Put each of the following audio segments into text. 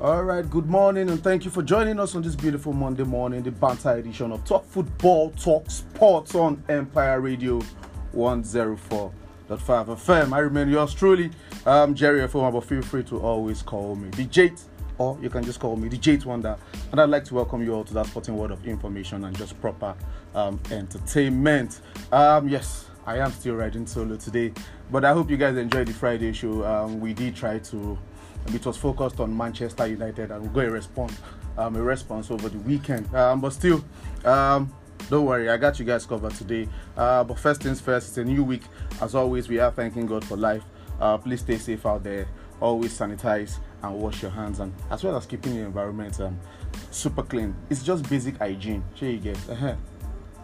All right, good morning, and thank you for joining us on this beautiful Monday morning, the banter edition of Talk Football, Talk Sports on Empire Radio 104.5 FM. I remain yours truly, um, Jerry FM, but feel free to always call me the Jate, or you can just call me the Jate Wonder. And I'd like to welcome you all to that sporting world of information and just proper um, entertainment. Um, yes, I am still riding solo today, but I hope you guys enjoyed the Friday show. Um, we did try to it was focused on Manchester United and we got a response, um, a response over the weekend. Um, but still, um, don't worry, I got you guys covered today. Uh, but first things first, it's a new week. As always, we are thanking God for life. Uh, please stay safe out there. Always sanitize and wash your hands, and as well as keeping your environment um, super clean. It's just basic hygiene. Sure, you get. Uh-huh.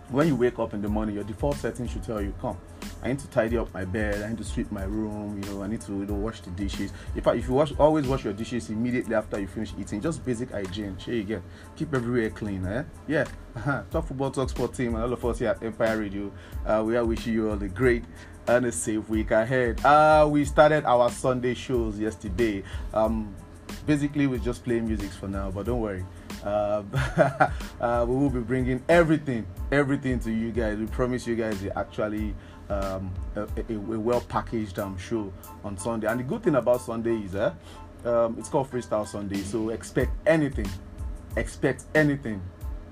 When you wake up in the morning, your default setting should tell you, "Come, I need to tidy up my bed. I need to sweep my room. You know, I need to you know, wash the dishes. In fact, if you wash, always wash your dishes immediately after you finish eating. Just basic hygiene. Sure you get. Keep everywhere clean. Eh? Yeah. Talk football, talk sport team, and all of us here at Empire Radio. Uh, we are wishing you all a great and a safe week ahead. Uh, we started our Sunday shows yesterday. Um, basically, we're just playing music for now, but don't worry. Uh, uh, we will be bringing everything, everything to you guys. We promise you guys it actually um, a, a, a, well packaged um, show on Sunday. And the good thing about Sunday is uh, um, it's called Freestyle Sunday, so expect anything. Expect anything.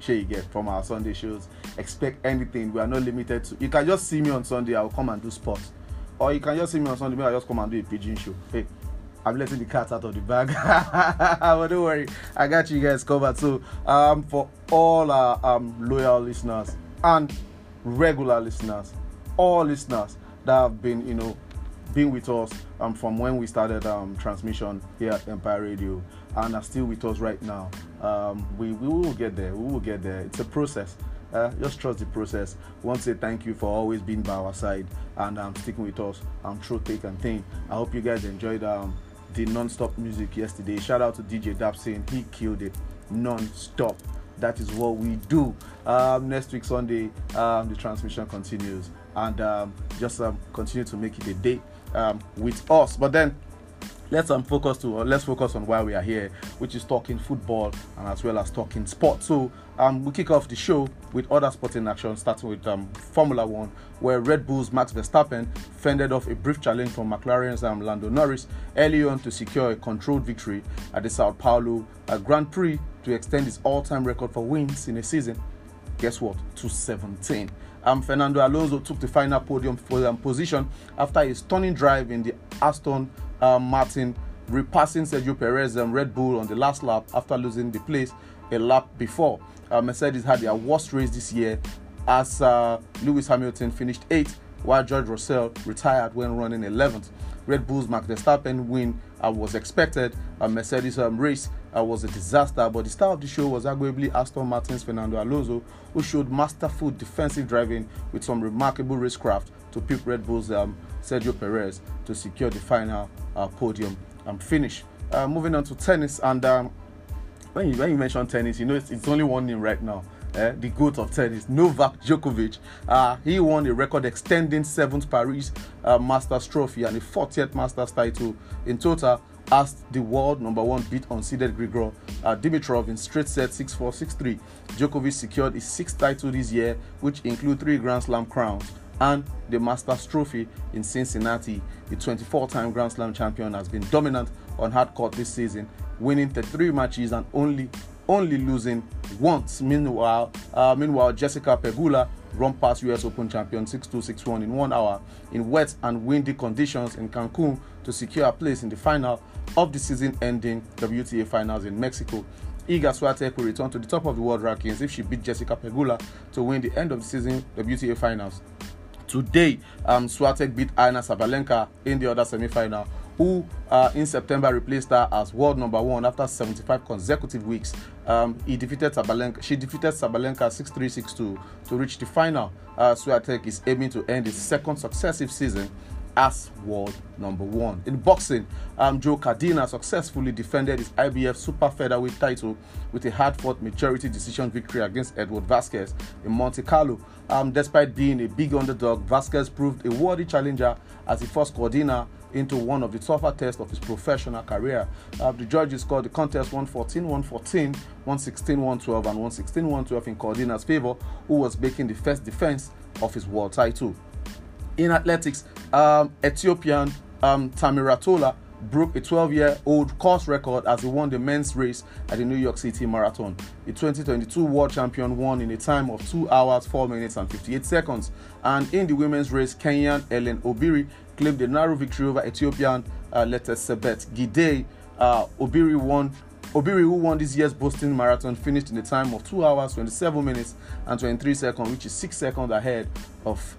Sure, you get from our Sunday shows. Expect anything. We are not limited to. You can just see me on Sunday. I'll come and do sports, or you can just see me on Sunday. I'll just come and do a pigeon show. Hey, I'm letting the cat out of the bag. but don't worry, I got you guys covered. So, um, for all our um, loyal listeners and regular listeners, all listeners that have been, you know, been with us um, from when we started um, transmission here at Empire Radio and are still with us right now. Um, we, we will get there. We will get there. It's a process. Uh, just trust the process. We want to say thank you for always being by our side and um, sticking with us um, through thick and thin. I hope you guys enjoyed um, the non-stop music yesterday. Shout out to DJ Dapsin. He killed it non-stop. That is what we do. Um, next week Sunday, um, the transmission continues and um, just um, continue to make it a day um, with us. But then let's um, focus to uh, let's focus on why we are here, which is talking football and as well as talking sport. So um, we kick off the show with other sporting action, starting with um, Formula One, where Red Bull's Max Verstappen fended off a brief challenge from McLaren's um, Lando Norris early on to secure a controlled victory at the Sao Paulo uh, Grand Prix to extend his all-time record for wins in a season. Guess what? To 17 um, Fernando Alonso took the final podium for, um, position after a stunning drive in the Aston uh, Martin, repassing Sergio Perez and Red Bull on the last lap after losing the place a lap before. Uh, Mercedes had their worst race this year as uh, Lewis Hamilton finished 8th while George Russell retired when running 11th. Red Bull's Max Verstappen win uh, was expected. A Mercedes um, race uh, was a disaster, but the star of the show was arguably Aston Martin's Fernando Alonso, who showed masterful defensive driving with some remarkable racecraft to pip Red Bull's um, Sergio Perez to secure the final uh, podium and finish. Uh, moving on to tennis, and um, when you when you mention tennis, you know it's, it's only one name right now eh, the goat of tennis, Novak Djokovic. Uh, he won a record extending seventh Paris uh, Masters trophy and a 40th Masters title in total as the world number one beat unseeded Grigor uh, Dimitrov in straight set 6-4, 6-3. Djokovic secured his sixth title this year, which include three Grand Slam crowns and the Masters Trophy in Cincinnati. The 24-time Grand Slam champion has been dominant on hard court this season, winning 33 matches and only only losing once. Meanwhile, uh, meanwhile Jessica Pegula run past US Open champion 6-2, 6-1 in one hour in wet and windy conditions in Cancun to secure a place in the final of the season-ending WTA Finals in Mexico. Iga Swiatek will return to the top of the world rankings if she beat Jessica Pegula to win the end of the season WTA Finals. Today, um, Swiatek beat Aryna Sabalenka in the other semi-final who uh, in September replaced her as world number one after 75 consecutive weeks. Um, he defeated Sabalenka. She defeated Sabalenka 6-3, 6-2 to reach the final. Uh, Swiatek is aiming to end his second successive season as world number one. In boxing, um, Joe Cordina successfully defended his IBF super featherweight title with a hard-fought majority decision victory against Edward Vasquez in Monte Carlo. Um, despite being a big underdog, Vasquez proved a worthy challenger as he forced Cordina into one of the tougher tests of his professional career. Uh, the judges scored the contest 114, 114, 116, 112, and 116, 112 in Cordina's favor, who was making the first defense of his world title. In athletics, um, Ethiopian um, Tamirat Tola broke a 12 year old course record as he won the men's race at the New York City Marathon. The 2022 world champion won in a time of 2 hours, 4 minutes, and 58 seconds. And in the women's race, Kenyan Ellen Obiri claimed a narrow victory over Ethiopian uh, Sebet Gidey. Uh, Obiri won. Obiri, who won this year's Boston Marathon, finished in a time of 2 hours, 27 minutes, and 23 seconds, which is 6 seconds ahead of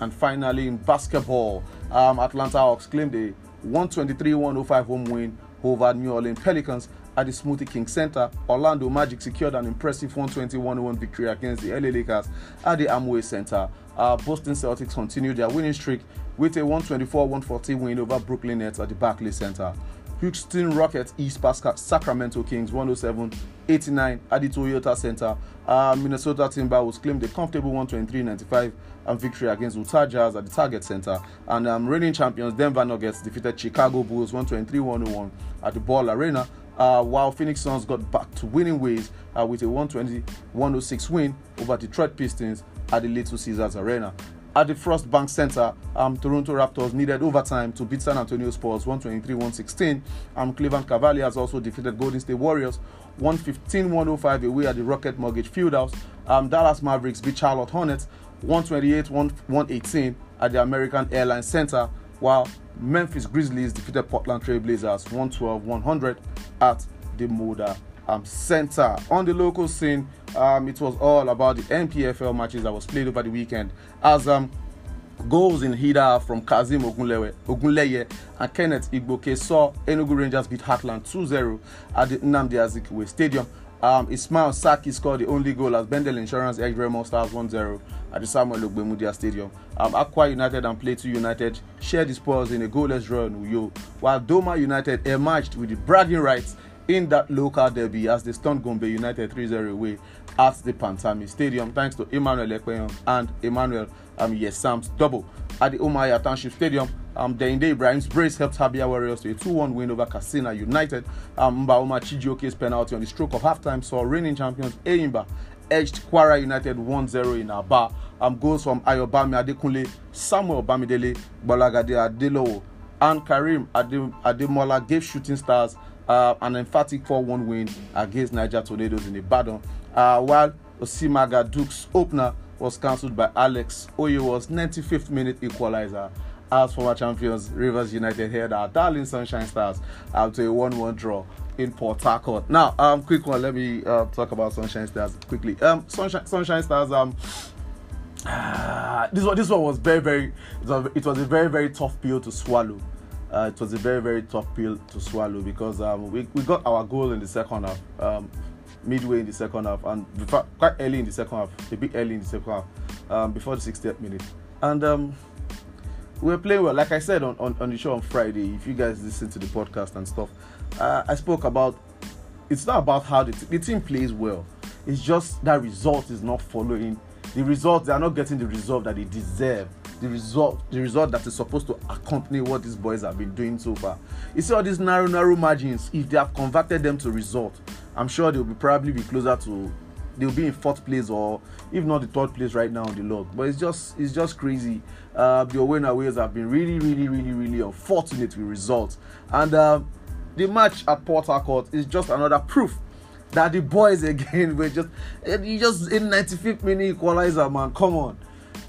And finally, in basketball, um, Atlanta Hawks claimed a 123-105 home win over New Orleans Pelicans at the Smoothie King Center. Orlando Magic secured an impressive 121-1 victory against the LA Lakers at the Amway Center. Uh, Boston Celtics continued their winning streak with a 124-140 win over Brooklyn Nets at the Barclays Center. Houston Rockets East Pascal Sacramento Kings 107-89 at the Toyota Center. Uh, Minnesota Timberwolves claimed a comfortable 123-95 and victory against Utah Jazz at the Target Center. And um, reigning champions Denver Nuggets defeated Chicago Bulls 123-101 at the Ball Arena. Uh, while Phoenix Suns got back to winning ways uh, with a 120-106 win over Detroit Pistons at the Little Caesars Arena at the Frost Bank Center, um, Toronto Raptors needed overtime to beat San Antonio Spurs 123-116. Um, Cleveland Cavaliers also defeated Golden State Warriors 115-105 away at the Rocket Mortgage Fieldhouse. Um, Dallas Mavericks beat Charlotte Hornets 128-118 at the American Airlines Center, while Memphis Grizzlies defeated Portland Trail Blazers 112-100 at the Moda um, Center. On the local scene, um, it was all about the NPFL matches that was played over the weekend. As um, goals in Hida from Kazim Ogunleye, Ogunleye and Kenneth Igboke saw Enugu Rangers beat Heartland 2-0 at the Nnamdi Azikiwe Stadium. Um, Ismail Saki scored the only goal as Bendel Insurance edged Remo Stars 1-0 at the Samuel Ogbemudia Stadium. Um, Aqua United and Plateau United shared the spoils in a goalless draw in Uyo, while Doma United emerged with the bragging rights in that local derby as they stunned Gombe United 3-0 away at the Pantami Stadium thanks to Emmanuel Ekpeyon and Emmanuel um, Yesam's double. At the Omaya Township Stadium, um, Deinde Ibrahim's brace helped Habia Warriors to a 2-1 win over Katsina United. Um, Mbaoma Chijioke's penalty on the stroke of halftime saw reigning champions Eyimba edged Kwara United 1-0 in Aba. Um, goals from Ayobami Adekunle, Samuel Bamidele, Bolagade Adelowo, and Karim Ademola gave Shooting Stars uh, an emphatic 4 1 win against Niger Tornadoes in Ibadan. Uh, while Osimaga Duke's opener was cancelled by Alex Oyewo's 95th minute equalizer. As former champions Rivers United head our darling Sunshine Stars after a 1 1 draw in Port Harcourt. Now, um, quick one, let me uh, talk about Sunshine Stars quickly. Um, Sunshine, Sunshine Stars, um, uh, this one, this one was very, very, it was, it was a very, very tough pill to swallow uh, it was a very very tough pill to swallow because um, we, we got our goal in the second half um, midway in the second half and before, quite early in the second half a bit early in the second half um, before the 60th minute and um, were playing well. Like i said on, on, on, the show on friday if you guys listen to the podcast and stuff uh, i spoke about it's not about how the, t- the team plays well. It's just that result is not following. The result they are not getting the result that they deserve. The result the result that is supposed to accompany what these boys have been doing so far. You see all these narrow narrow margins. If they have converted them to result i'm sure they'll be probably be closer to they'll be in fourth place or if not the third place right now on the log but it's just it's just crazy. Uh, the away ways have been really really really really unfortunate with results. And uh, the match at port harcourt is just another proof that the boys again were just you just in 95th minute equalizer man. Come on.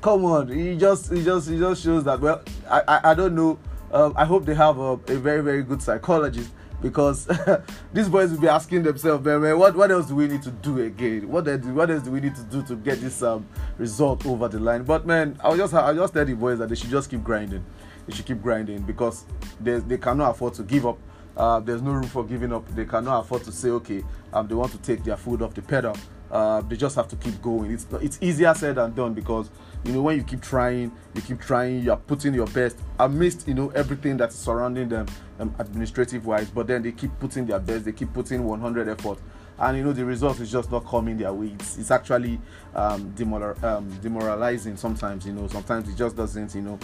Come on. He just he just he just shows that well i i, I don't know. Um, i hope they have a, a, very very good psychologist because these boys will be asking themselves man, man what what else do we need to do again? What what else do we need to do to get this um result over the line? But man i'll just i'll just tell the boys that they should just keep grinding. They should keep grinding because they, they cannot afford to give up. Uh, there's no room for giving up. They cannot afford to say okay um, they want to take their foot off the pedal. Uh, they just have to keep going. It's it's easier said than done because you know when you keep trying you keep trying you are putting your best amidst you know everything that's surrounding them um, administrative wise but then they keep putting their best they keep putting 100 effort and you know the result is just not coming their way it's, it's actually um, demoral, um, demoralizing sometimes you know sometimes it just doesn't you know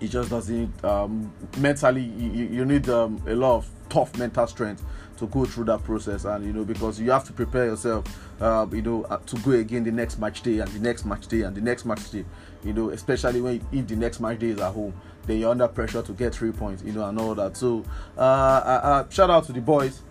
it just doesn't um, mentally. You, you need um, a lot of tough mental strength to go through that process, and you know because you have to prepare yourself, uh, you know, uh, to go again the next match day and the next match day and the next match day. You know, especially when if the next match day is at home, then you're under pressure to get three points. You know, and all that. So, uh, uh, uh shout out to the boys.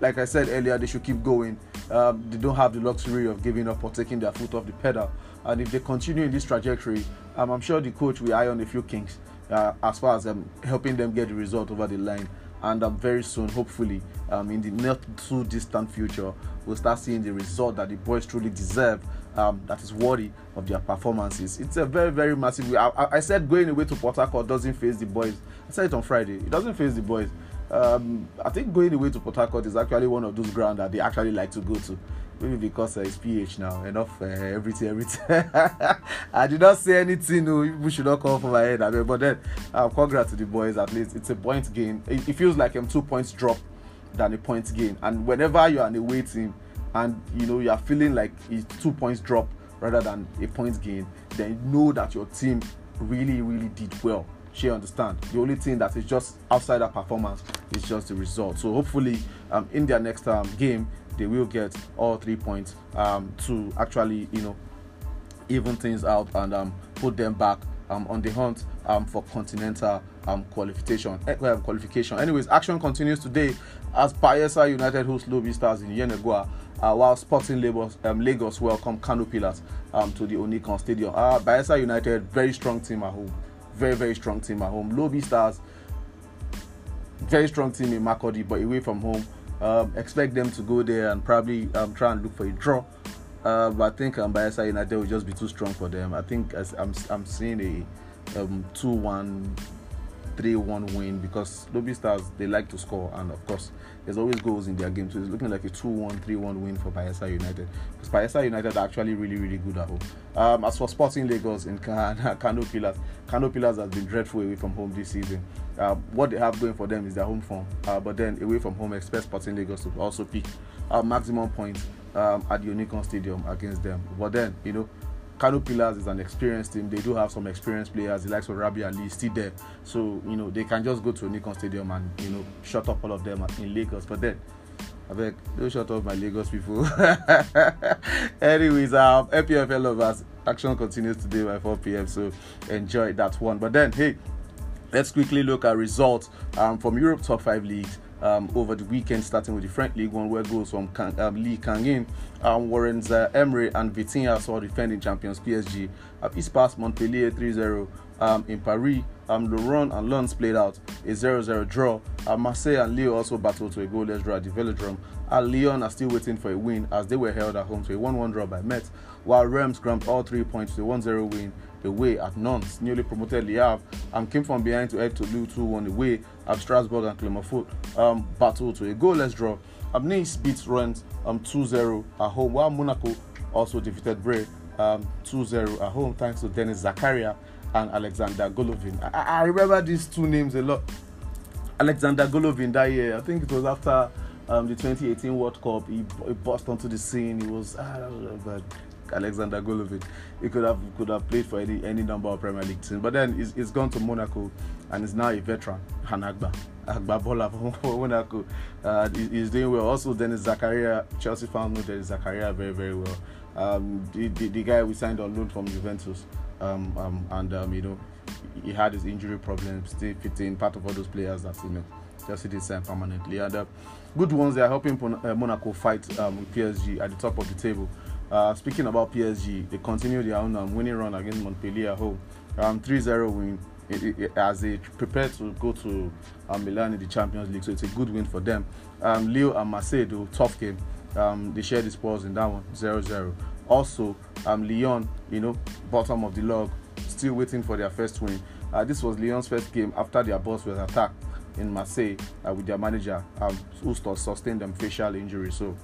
Like I said earlier, they should keep going. Um, they don't have the luxury of giving up or taking their foot off the pedal. And if they continue in this trajectory, um, I'm sure the coach will eye on a few kinks uh, as far as um, helping them get the result over the line and um, very soon, hopefully, um, in the not too distant future, we'll start seeing the result that the boys truly deserve. Um, that is worthy of their performances. It's a very, very massive. I, I, said going away to Port Harcourt doesn't face the boys. I said it on Friday. It doesn't face the boys. Um, I think going away to Port Harcourt is actually one of those grounds that they actually like to go to maybe because uh, it's PH now, enough uh, everything, everything. I did not say anything, people should not come for my head. I mean, but then, uh, congrats to the boys at least. It's a point gain. It, it feels like I'm um, two points drop than a point gain. And whenever you're on a away team and you know you're feeling like it's two points drop rather than a point gain, then you know that your team really, really did well. She understand. The only thing that is just outside that performance is just the result. So hopefully, um, in their next um, game, they will get all three points um, to actually, you know, even things out and um, put them back um, on the hunt um, for continental um, qualification. Eh, qualification. Anyways, action continues today as Bayelsa United host Lobi Stars in Yenagoa, uh, while Sporting Lagos, um, Lagos welcome Kano Pillars um, to the Onikan Stadium. Uh, Bayelsa United, very strong team at home. Very, very strong team at home. Lobi Stars, very strong team in Makurdi, but away from home. Um, expect them to go there and probably um, try and look for a draw. Uh, but I think um, Bayelsa United will just be too strong for them. I think I'm, I'm seeing a um, 2 1 3 1 win because Lobi Stars they like to score, and of course, there's always goals in their game. So it's looking like a 2 1 3 1 win for Bayelsa United because Bayelsa United are actually really, really good at home. Um, as for Sporting Lagos in Kano Pillars, Kano Pillars has been dreadful away from home this season. Uh, what they have going for them is their home form, uh, but then away from home, expect Sporting Lagos to also pick uh, maximum points um, at the Onikan Stadium against them. But then, you know, Kano Pillars is an experienced team. They do have some experienced players. The likes of Rabi Ali still there. So, you know, they can just go to Nikon Stadium and, you know, shut up all of them in Lagos. But then, I beg, don't shut up my Lagos people. Anyways, um, NPFL lovers, action continues today by 4 p.m. So enjoy that one. But then, hey, let's quickly look at results um, from Europe top five leagues um, over the weekend, starting with the French League One, where goals from Kang, um, Lee Kangin, um, Warren's uh, Emery, and Vitinha saw defending champions PSG. Uh, East Pass Montpellier 3 0 um, in Paris. Um, Lorient and Lens played out a 0 0 draw. Uh, Marseille and Lille also battled to a goalless draw at the Velodrome. Uh, Lyon are still waiting for a win as they were held at home to a 1 1 draw by Metz, while Reims grabbed all three points to a 1 0 win away at Nantes, newly promoted Le Havre, and came from behind to head to Lille 2 1 away at Strasbourg and Clermont um, to a goalless draw. Um, nice beats Rennes um, 2 0 at home, while Monaco also defeated Bray um, 2 0 at home thanks to Denis Zakaria and Alexander Golovin. I, I remember these two names a lot. Alexander Golovin that year, I think it was after um, the 2018 World Cup, he, he burst onto the scene. He was, ah, Alexander Golovin. He could have could have played for any any number of Premier League teams, but then he's, he's gone to Monaco and is now a veteran. Hanagba, Agba Bola for Monaco. Uh, he's doing well. Also, Denis Zakaria, Chelsea fans know Denis Zakaria very very well. Um, the, the, the guy we signed on loan from Juventus, um, um, and um, you know he had his injury problems, still fitting part of all those players that you know Chelsea did sign permanently. And uh, good ones they are helping uh, Monaco fight um, PSG at the top of the table. Uh, speaking about PSG, they continue their own um, winning run against Montpellier at home. Um, 3-0 win it, it, as they prepare to go to um, Milan in the Champions League. So it's a good win for them. Um, Lille and Marseille, tough game. Um, they share the spoils in that one, 0-0. Also, um, Lyon, you know, bottom of the log, still waiting for their first win. Uh, this was Lyon's first game after their boss was attacked in Marseille uh, with their manager um, who sustained them facial injury. So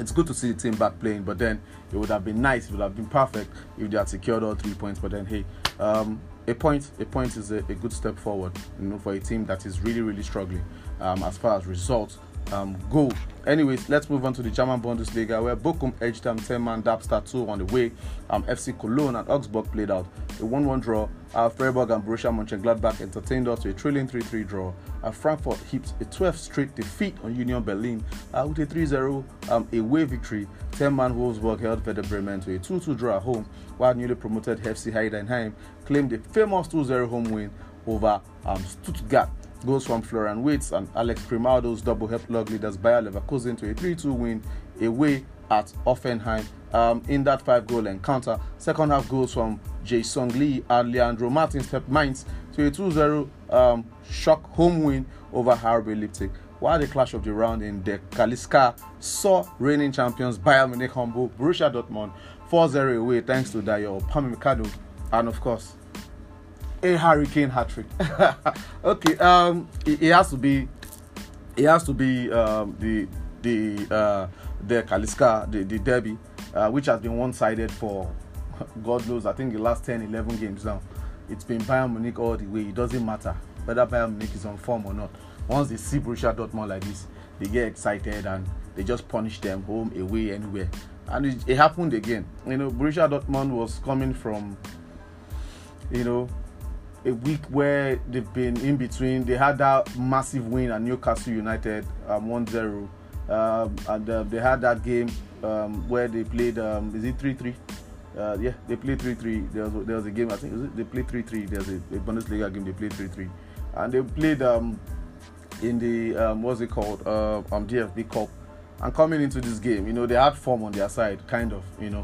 it's good to see the team back playing, but then it would have been nice, it would have been perfect if they had secured all three points. But then, hey, um, a point, a point is a, a, good step forward, you know, for a team that is really, really struggling um, as far as results um, goal. Anyways, let's move on to the German Bundesliga where Bochum edged um, 10 man Darmstadt 2 on the way. Um, FC Cologne and Augsburg played out a 1 1 draw. Uh, Freiburg and Borussia Mönchengladbach entertained us to a thrilling 3 3 draw. Uh, Frankfurt heaped a 12th straight defeat on Union Berlin uh, with a 3 0 um, away victory. 10 man Wolfsburg held Werder Bremen to a 2 2 draw at home, while newly promoted FC Heidenheim claimed a famous 2 0 home win over um, Stuttgart goals from Florian Wirtz and Alex Grimaldo's double helped log leaders Bayer Leverkusen to a 3 2 win away at Hoffenheim um, in that five goal encounter. Second half goals from Jason Lee and Leandro Martins helped Mainz to a 2 0 um, shock home win over RB Leipzig. While the clash of the round in the Klassiker saw reigning champions Bayern Munich humble Borussia Dortmund 4 0 away thanks to Dayot Upamecano and, of course, a Harry Kane hat trick. okay, um, it, it, has to be, it has to be um, the the uh, the Klassiker, the, the derby, uh, which has been one-sided for God knows. I think the last 10, 11 games now. It's been Bayern Munich all the way. It doesn't matter whether Bayern Munich is on form or not. Once they see Borussia Dortmund like this, they get excited and they just punish them home, away, anywhere. And it, it happened again. You know, Borussia Dortmund was coming from, you know, a week where they've been in between. They had that massive win at Newcastle United, um, 1-0. Um, and uh, they had that game um, where they played, um, is it 3-3? Uh, yeah, they played 3-3. There was, there was a game, I think, they played 3-3. There's a, a Bundesliga game, they played 3-3. And they played um, in the, what's it called, uh, um, DFB Cup. And coming into this game, you know, they had form on their side, kind of, you know.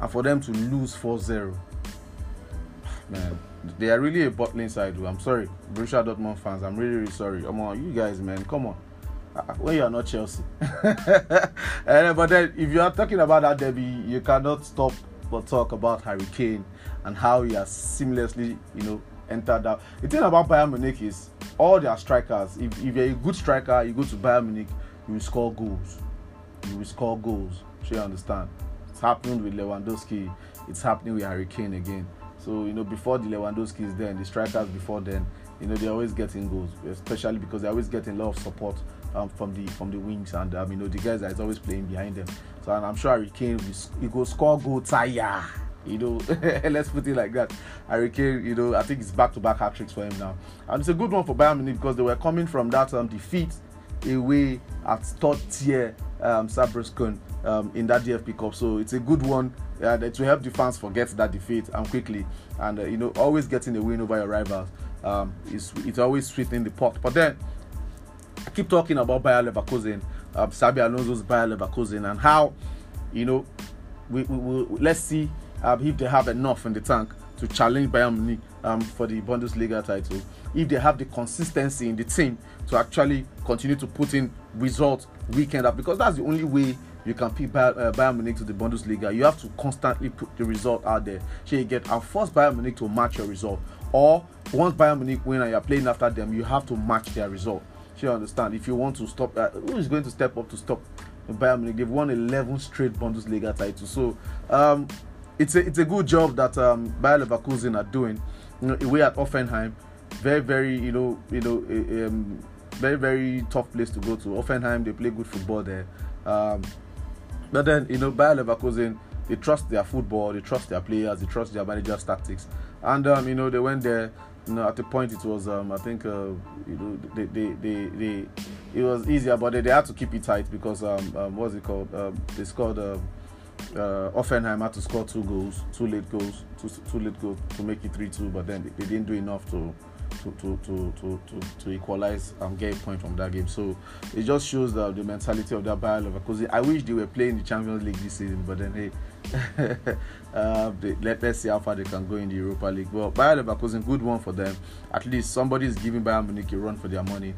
And for them to lose 4-0, man, they are really a bottling side. I'm sorry, Borussia Dortmund fans. I'm really, really sorry. Come on, you guys, man, come on. Uh, when you are not Chelsea, and, but then if you are talking about that derby, you cannot stop but talk about Harry Kane and how he has seamlessly, you know, entered that. The thing about Bayern Munich is all their strikers. If, if you're a good striker, you go to Bayern Munich, you will score goals. You will score goals. So you understand? It's happened with Lewandowski. It's happening with Harry Kane again. So you know, before the Lewandowski's then, the strikers before then, you know, they're always getting goals, especially because they're always getting a lot of support um, from the from the wings and um, you know the guys that is always playing behind them. So and I'm sure Harry Kane will he go score goal tire. You know, let's put it like that. Harry Kane, you know, I think it's back-to-back hat tricks for him now, and it's a good one for Bayern Munich because they were coming from that um, defeat away at third tier um, Saarbrücken um, in that DFB Cup. So it's a good one uh, to help the fans forget that defeat and quickly. And uh, you know, always getting a win over your rivals um, is it's always sweetening the pot. But then I keep talking about Bayer Leverkusen, um, Xabi Alonso's Bayer Leverkusen, and how you know we, we, we let's see um, if they have enough in the tank to challenge Bayern Munich um, for the Bundesliga title. If they have the consistency in the team to actually continue to put in results weekend up, because that's the only way you can pick Bayern, uh, Bayern Munich to the Bundesliga. You have to constantly put the result out there. So you get and force Bayern Munich to match your result. Or once Bayern Munich win and you're playing after them, you have to match their result. So you understand? If you want to stop, uh, who is going to step up to stop Bayern Munich? They've won 11 straight Bundesliga titles. So um, it's a it's a good job that um, Bayer Leverkusen are doing. You know, away at Hoffenheim, very very you know you know um, very very tough place to go to. Hoffenheim they play good football there. Um, but then, you know, Bayer Leverkusen, they trust their football, they trust their players, they trust their manager's tactics. And, um, you know, they went there, you know, at the point it was, um, I think, uh, you know, they, they, they, they, it was easier, but they, they had to keep it tight because, um, um what's it called? Um, they scored, um, uh, had to score two goals, two late goals, two, two late goals to make it 3 2, but then they, they didn't do enough to to to to to, to, to equalize and get a point from that game. So it just shows the, the mentality of that Bayer Leverkusen. I wish they were playing the Champions League this season, but then hey, uh, they, let, us see how far they can go in the Europa League. Well, Bayer Leverkusen, good one for them. At least somebody is giving Bayern Munich a run for their money,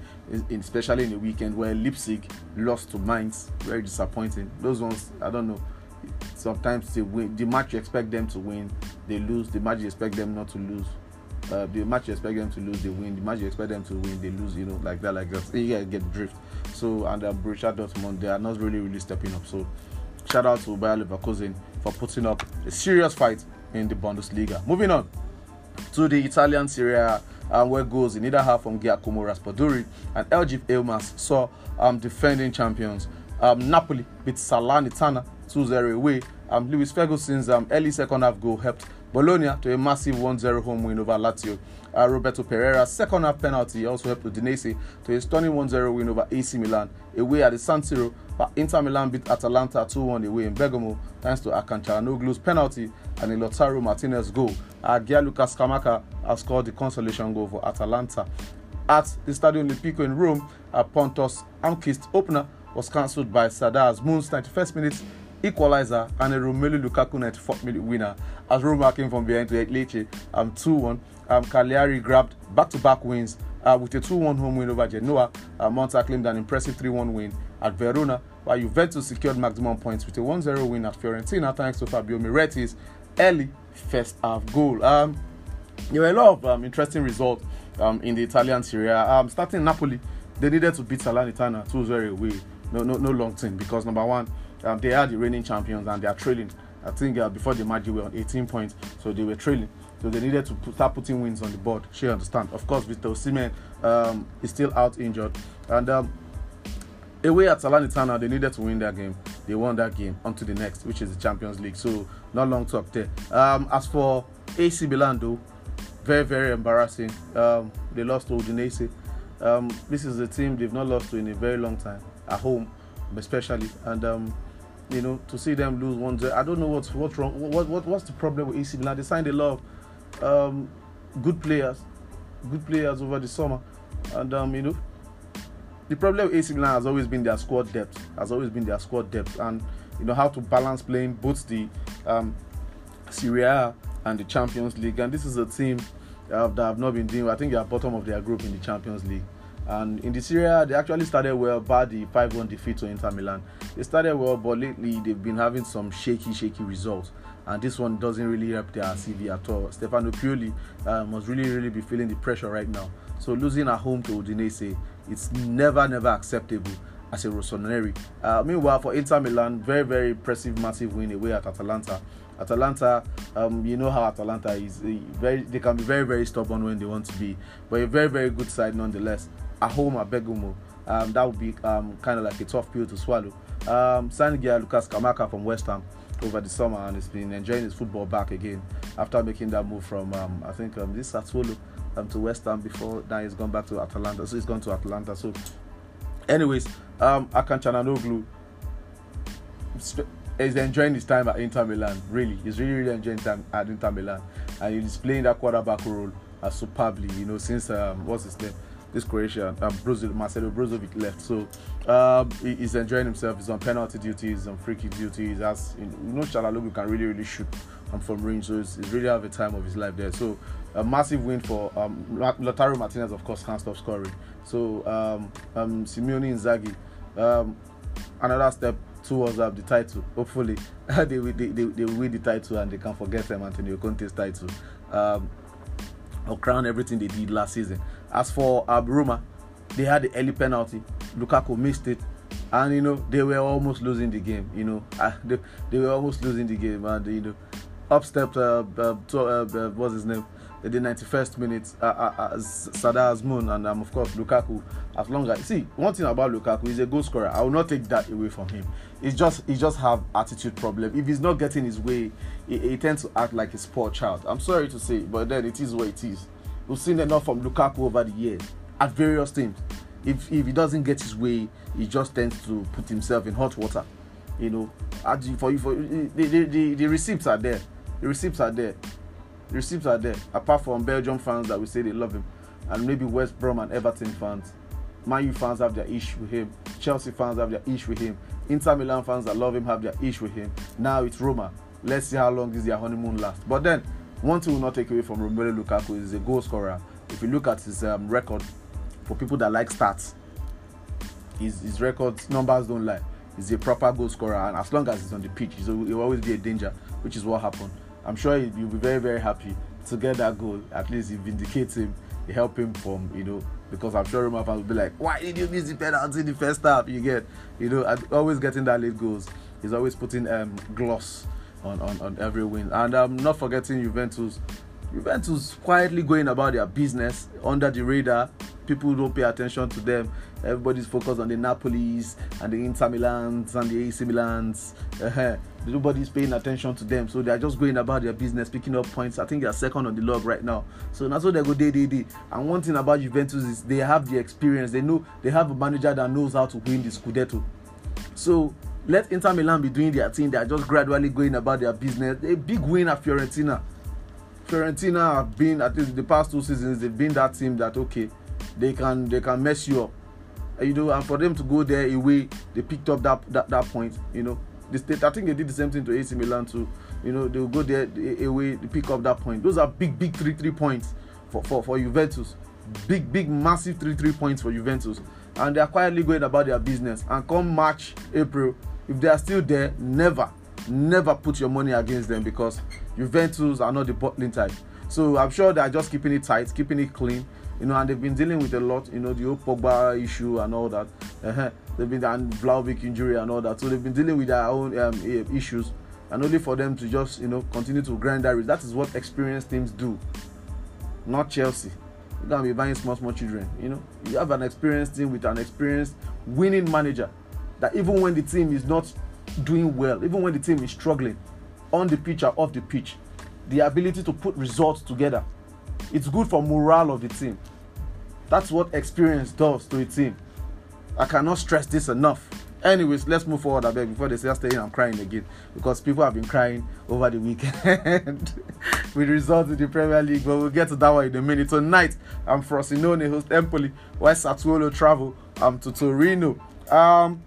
especially in the weekend where Leipzig lost to Mainz. Very disappointing. Those ones, I don't know sometimes they win the match you expect them to win they lose the match you expect them not to lose uh, the match you expect them to lose, they win. The match you expect them to win, they lose. You know, like that, like that. You get, get drift. So and uh, Borussia Dortmund, they are not really, really stepping up. So shout out to Bayer Leverkusen for putting up a serious fight in the Bundesliga. Moving on. to the Italian Serie A, um, where goals in either half from Giacomo Raspadori and LG Elmas saw um, defending champions. Um, Napoli beat Salernitana 2-0 away. Um, Lewis Ferguson's um, early second half goal helped Bologna to a massive 1-0 home win over Lazio. Uh, Roberto Pereyra's second half penalty also helped Udinese to a stunning 1-0 win over AC Milan away at the San Siro. But Inter Milan beat Atalanta 2-1 away in Bergamo thanks to Hakan Çalhanoğlu's penalty and a Lautaro Martinez goal. Uh, Gianluca Scamacca has scored the consolation goal for Atalanta. At the Stadio Olimpico in Rome, a Pontus Almqvist opener was cancelled by Sardar Azmoun's 91st minute equalizer and a Romelu Lukaku 94th minute winner as Roma came from behind to Lecce um, 2-1. Um, Cagliari grabbed back-to-back wins uh, with a 2-1 home win over Genoa. Uh, Monza claimed an impressive 3-1 win at Verona, while Juventus secured maximum points with a 1-0 win at Fiorentina thanks to Fabio Miretti's early first half goal. Um, there were a lot of um, interesting results um, in the Italian Serie. Um, starting Napoli, they needed to beat Salernitana 2-0 away. No, no, no long thing because number one, um, they are the reigning champions and they are trailing. I think uh, before the match they were on 18 points, so they were trailing. So they needed to put, start putting wins on the board. She understand. Of course, Victor Osimhen um, is still out injured, and um, away at Salernitana, they needed to win that game. They won that game onto the next, which is the Champions League. So not long talk there. Um, as for AC Milan, though, very very embarrassing. Um, they lost to Udinese. Um, this is a team they've not lost to in a very long time at home, especially, and um, you know to see them lose one. I don't know what's what's wrong. What, what what's the problem with AC Milan? They signed a lot of um, good players, good players over the summer, and um, you know the problem with AC Milan has always been their squad depth. Has always been their squad depth, and you know how to balance playing both the um, Serie A and the Champions League. And this is a team uh, that have not been doing. I think they are bottom of their group in the Champions League. And in the Serie A, they actually started well by the 5-1 defeat to Inter Milan. They started well, but lately they've been having some shaky, shaky results. And this one doesn't really help their CV at all. Stefano Pioli uh, must really, really be feeling the pressure right now. So losing at home to Udinese, it's never, never acceptable as a Rossoneri. Uh, meanwhile, for Inter Milan, very, very impressive, massive win away at Atalanta. Atalanta, um, you know how Atalanta is. Very, they can be very, very stubborn when they want to be, but a very, very good side nonetheless. At home at Bergamo, um, that would be um, kind of like a tough pill to swallow. Um, Sangia Lucas Kamaka from West Ham over the summer and he's been enjoying his football back again after making that move from um, I think um, this Sassuolo um, to West Ham before now he's gone back to Atalanta. So he's gone to Atalanta. So, anyways, um, Hakan Çalhanoğlu is enjoying his time at Inter Milan. Really, he's really really enjoying time at Inter Milan, and he's playing that quarterback role uh, superbly. You know, since um, what's his name, this Croatian, um, Brozovic, Marcelo Brozovic left. So um, he, he's enjoying himself. He's on penalty duties, on free kick duties. As you know, Çalhanoğlu can really really shoot um, from range, so he's, he's really have a time of his life there. So a massive win for um, Lautaro Martinez, of course, can't stop scoring. So um, um, Simeone Inzaghi, um, another step towards uh, the title. Hopefully, they, they, they, they win the title and they can forget them Antonio Conte's title. Um, or crown everything they did last season. As for uh, Roma, they had the early penalty. Lukaku missed it, and you know they were almost losing the game. You know, uh, they, they were almost losing the game, and you know, up stepped uh, uh, uh, uh, what's his name? The 91st minute, uh, uh, uh, Azmoun and um, of course Lukaku. As long as see one thing about Lukaku, he's a goal scorer. I will not take that away from him. It's just he just have attitude problem. If he's not getting his way, he, he tends to act like a spoiled child. I'm sorry to say, but then it is what it is. We've seen enough from Lukaku over the years at various teams. If if he doesn't get his way, he just tends to put himself in hot water. You know, for you for the, the, the, the receipts are there. The receipts are there the receipts are there. Apart from Belgium fans that we say they love him, and maybe West Brom and Everton fans. Man U fans have their issue with him. Chelsea fans have their issue with him. Inter Milan fans that love him have their issue with him. Now it's Roma. Let's see how long this their honeymoon lasts. But then, one thing will not take away from Romelu Lukaku is a goal scorer. If you look at his um, record, for people that like stats, his, his records numbers don't lie. He's a proper goal scorer, and as long as he's on the pitch, he will always be a danger, which is what happened. I'm sure you'll be very, very happy to get that goal. At least it vindicates him, it help him from, you know, because I'm sure Roma fans will be like, why did you miss the penalty in the first half? You get, you know, always getting that late goals. He's always putting um, gloss on, on, on every win. And I'm not forgetting Juventus Juventus quietly going about their business under the radar. People don't pay attention to them. Everybody's focused on the Napolis and the Inter Milans and the AC Milans. Uh-huh. Nobody's paying attention to them, so they're just going about their business, picking up points. I think they're second on the log right now. So that's what they go day day day. And one thing about Juventus is they have the experience. They know they have a manager that knows how to win the Scudetto. So let Inter Milan be doing their thing. They are just gradually going about their business. A big win at Fiorentina. Fiorentina have been at least the past two seasons. They've been that team that okay, they can they can mess you up. You know, and for them to go there away, they picked up that that, that point. You know, the state. I think they did the same thing to AC Milan too. You know, they'll go there away, they pick up that point. Those are big, big three three points for for for Juventus. Big, big, massive three three points for Juventus, and they are quietly going about their business. And come March, April, if they are still there, never, never put your money against them because Juventus are not the bottling type. So I'm sure they are just keeping it tight, keeping it clean, you know, and they've been dealing with a lot, you know, the Pogba issue and all that. Uh-huh. They've been and Vlahovic injury and all that. So they've been dealing with their own um, issues, and only for them to just, you know, continue to grind that. That is what experienced teams do, not Chelsea. You're gonna be buying small, small children. You know, you have an experienced team with an experienced winning manager that even when the team is not doing well, even when the team is struggling on the pitch or off the pitch, the ability to put results together. It's good for morale of the team. That's what experience does to a team. I cannot stress this enough. Anyways, let's move forward a bit before they say staying I'm crying again because people have been crying over the weekend with results in the Premier League. But we'll get to that one in a minute. Tonight, I'm Frosinone host Empoli, while Sassuolo travel um, to Torino. Um,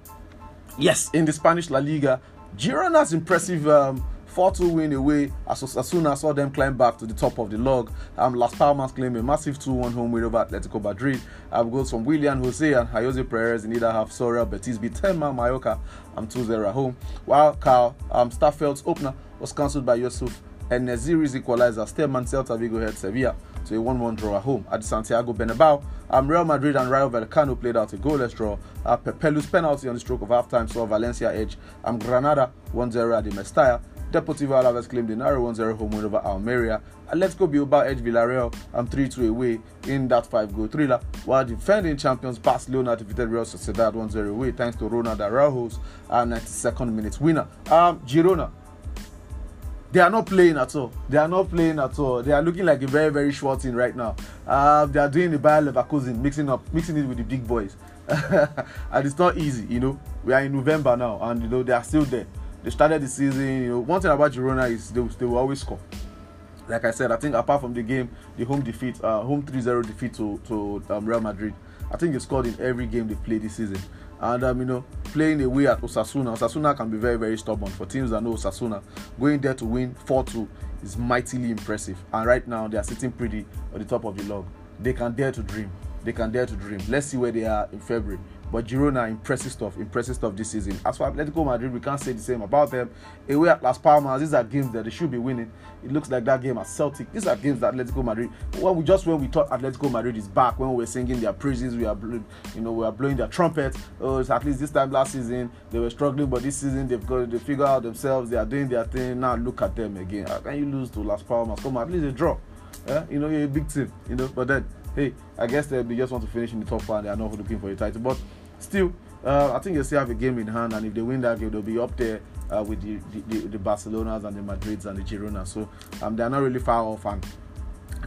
Yes, in the Spanish La Liga, Girona's impressive um, 4-2 win away as, as soon as I saw them climb back to the top of the log. Um, Las Palmas claim a massive 2-1 home win over Atletico Madrid. Um, goals from William Jose and Jose Perez in either half. Soria Betis beat 10 man Mallorca um, 2-0 at home. While Carl um, Starfelt's opener was cancelled by Yusuf and Neziri's equalizer. Stearman Celta Vigo had Sevilla to a 1 1 draw at home at Santiago Bernabeu. Um, Real Madrid and Rayo Vallecano played out a goalless draw. Uh, Pepelu's penalty on the stroke of halftime saw Valencia edge um, Granada 1 0 at the Mestalla. Deportivo Alaves claimed the narrow 1 0 home win over Almeria. Atletico Bilbao edge Villarreal and 3 2 away in that 5 goal thriller, while defending champions Barcelona defeated Real Sociedad 1 0 away thanks to Ronald Araujo's uh, 92nd minute winner. Um, Girona they are not playing at all. They are not playing at all. They are looking like a very, very short team right now. Uh, they are doing the Bayer Leverkusen, mixing up, mixing it with the big boys, and it's not easy. You know, we are in November now, and you know they are still there. They started the season. You know, one thing about Girona is they, they will always score. Like I said, I think apart from the game, the home defeat, uh, home 3-0 defeat to to um, Real Madrid, I think they scored in every game they played this season. And um, you know, playing away at Osasuna, Osasuna can be very, very stubborn. For teams that know Osasuna, going there to win 4-2 is mightily impressive. And right now, they are sitting pretty at the top of the log. They can dare to dream. They can dare to dream. Let's see where they are in February. But Girona, impressive stuff, impressive stuff this season. As for Atletico Madrid, we can't say the same about them. Away at Las Palmas, these are games that they should be winning. It looks like that game at Celtic. These are games that Atletico Madrid. Well, we just when we thought Atletico Madrid is back, when we were singing their praises, we are, you know, we are blowing their trumpet. Oh, at least this time last season they were struggling, but this season they've got they figure out themselves. They are doing their thing. Now look at them again. How can you lose to Las Palmas? Come on, at least a draw. Yeah? You know, you're a big team. You know, but then hey, I guess they just want to finish in the top five. They are not looking for a title, but still, uh, I think they still have a game in hand, and if they win that game, they'll be up there uh, with the, the, the, Barcelonas and the Madrids and the Girona. So um, they're not really far off, and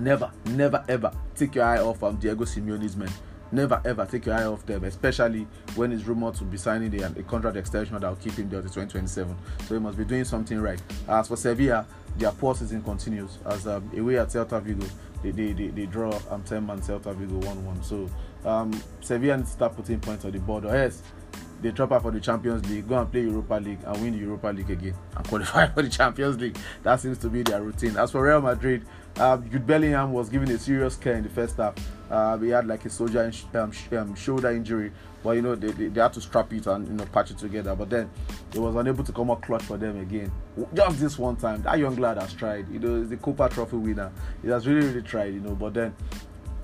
never, never, ever take your eye off um, Diego Simeone's men. Never ever take your eye off them, especially when it's rumored to be signing the, a contract extension that will keep him there to 2027. So he must be doing something right. As for Sevilla, their poor season continues as um, away at Celta Vigo they, they, they, they draw um, 10 man Celta Vigo 1 1. So um, Sevilla start putting points on the board. Or else they drop out for the Champions League, go and play Europa League and win the Europa League again and qualify for the Champions League. That seems to be their routine. As for Real Madrid, uh, Jude Bellingham was given a serious care in the first half. Uh, he had like a soldier um, um, shoulder injury, but you know they, they, they, had to strap it and you know patch it together. But then it was unable to come out clutch for them again. Just this one time, that young lad has tried. You know, he's the Kopa Trophy winner. He has really really tried. You know, but then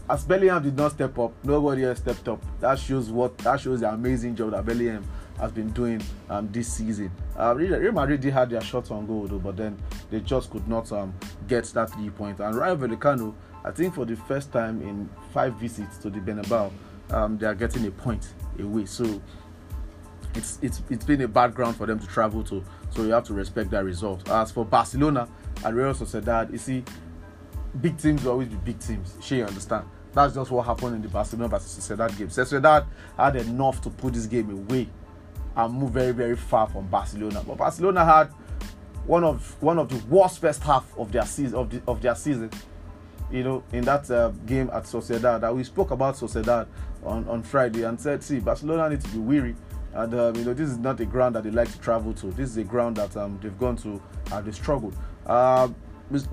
as Bellingham did not step up, nobody else stepped up. That shows what that shows the amazing job that Bellingham has been doing um, this season. Uh, Real Madrid have their shots on goal though, but then they just could not um, get that three point. And Rayo Vallecano, I think for the first time in five visits to the Bernabeu, um, they are getting a point away. So it's it's it's been a bad ground for them to travel to. So you have to respect that result. As for Barcelona and Real Sociedad, you see, big teams will always be big teams. Sure, you understand. That's just what happened in the Barcelona versus Sociedad game. Sociedad had enough to put this game away and move very very far from Barcelona. But Barcelona had one of one of the worst first half of their season of the, of their season. You know, in that uh, game at Sociedad, that we spoke about Sociedad on, on Friday and said, see, Barcelona need to be weary and um, you know, this is not a ground that they like to travel to. This is a ground that um, they've gone to and they struggled. Uh,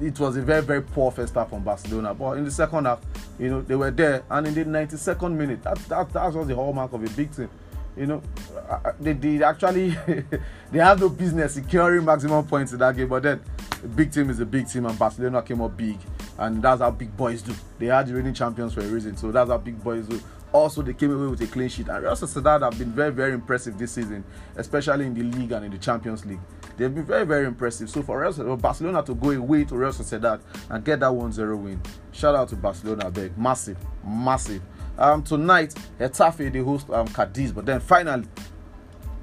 it was a very, very poor first half from Barcelona. But in the second half, you know, they were there. And in the 92nd minute, that, that, that was the hallmark of a big team. You know, uh, uh, they, they actually they have no business securing maximum points in that game. But then, a big team is a big team, and Barcelona came up big, and that's how big boys do. They are the reigning champions for a reason, so that's how big boys do. Also, they came away with a clean sheet. And Real Sociedad have been very, very impressive this season, especially in the league and in the Champions League. They've been very, very impressive. So for Real Barcelona to go away to Real Sociedad and get that 1-0 win, shout out to Barcelona, big, massive, massive. Um, tonight, Getafe they host um, Cadiz, but then finally,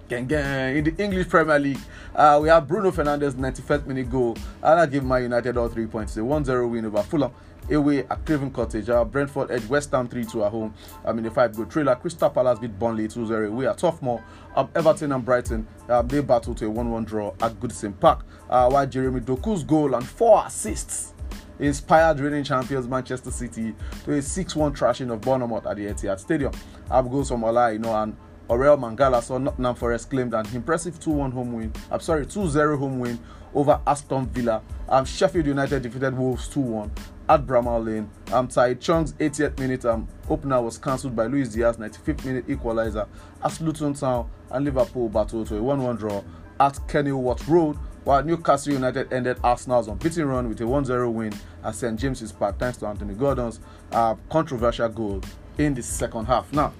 gang, gang, in the English Premier League, uh, we have Bruno Fernandes 91st minute goal, and I give Man United all three points. A 1-0 win over Fulham away at Craven Cottage. Uh, Brentford edge West Ham 3 2 at home. I mean, the five goal trailer. Crystal Palace beat Burnley 2 0 away at Turf Moor. Um, Everton and Brighton um, they battle to a 1 1 draw at Goodison Park. Uh, while Jeremy Doku's goal and four assists inspired reigning champions Manchester City to a 6 1 thrashing of Bournemouth at the Etihad Stadium. I've goals from Ola, you know, and Orel Mangala saw Nottingham Forest claimed an impressive 2 1 home win. I'm sorry, 2 0 home win over Aston Villa. Um, Sheffield United defeated Wolves 2 1 at Bramall Lane. Um, Tahith Chong's 80th minute um, opener was cancelled by Luis Diaz 95th minute equaliser as Luton Town and Liverpool battled to a 1-1 draw at Kenilworth Road while Newcastle United ended Arsenal's unbeaten run with a 1-0 win at St James's Park thanks to Anthony Gordon's uh, controversial goal in the second half. Now,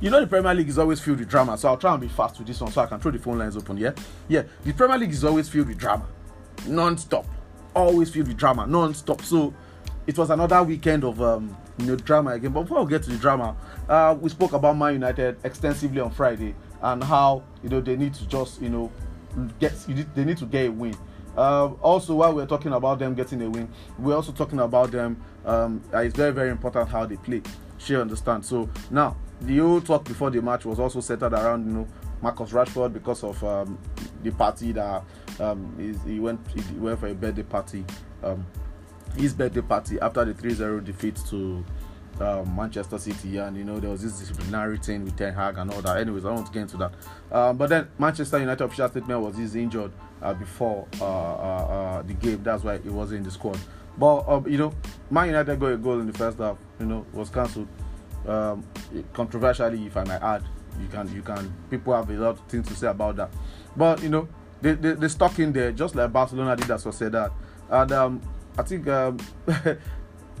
you know the Premier League is always filled with drama, so I'll try and be fast with this one so I can throw the phone lines open. Yeah, yeah. The Premier League is always filled with drama, non-stop always filled with drama non-stop. So it was another weekend of um, you know drama again. But before we get to the drama, uh, we spoke about Man United extensively on Friday and how you know they need to just you know get they need to get a win. Uh, also, while we're talking about them getting a win, we're also talking about them. Um, it's very very important how they play. She understand. So now the whole talk before the match was also centered around you know Marcus Rashford because of um, the party that um, he went he went for a birthday party, um, his birthday party after the 3-0 defeat to um, Manchester City, and you know there was this disciplinary thing with Ten Hag and all that. Anyways, I won't get into that. Um, but then Manchester United official statement was he's injured uh, before uh, uh, uh, the game. That's why he wasn't in the squad. But um, you know, Man United got a goal in the first half. You know, was cancelled. Um, controversially, if I might add, you can you can people have a lot of things to say about that. But you know, they, they, they stuck in there just like Barcelona did at Sociedad. And um, I think um, the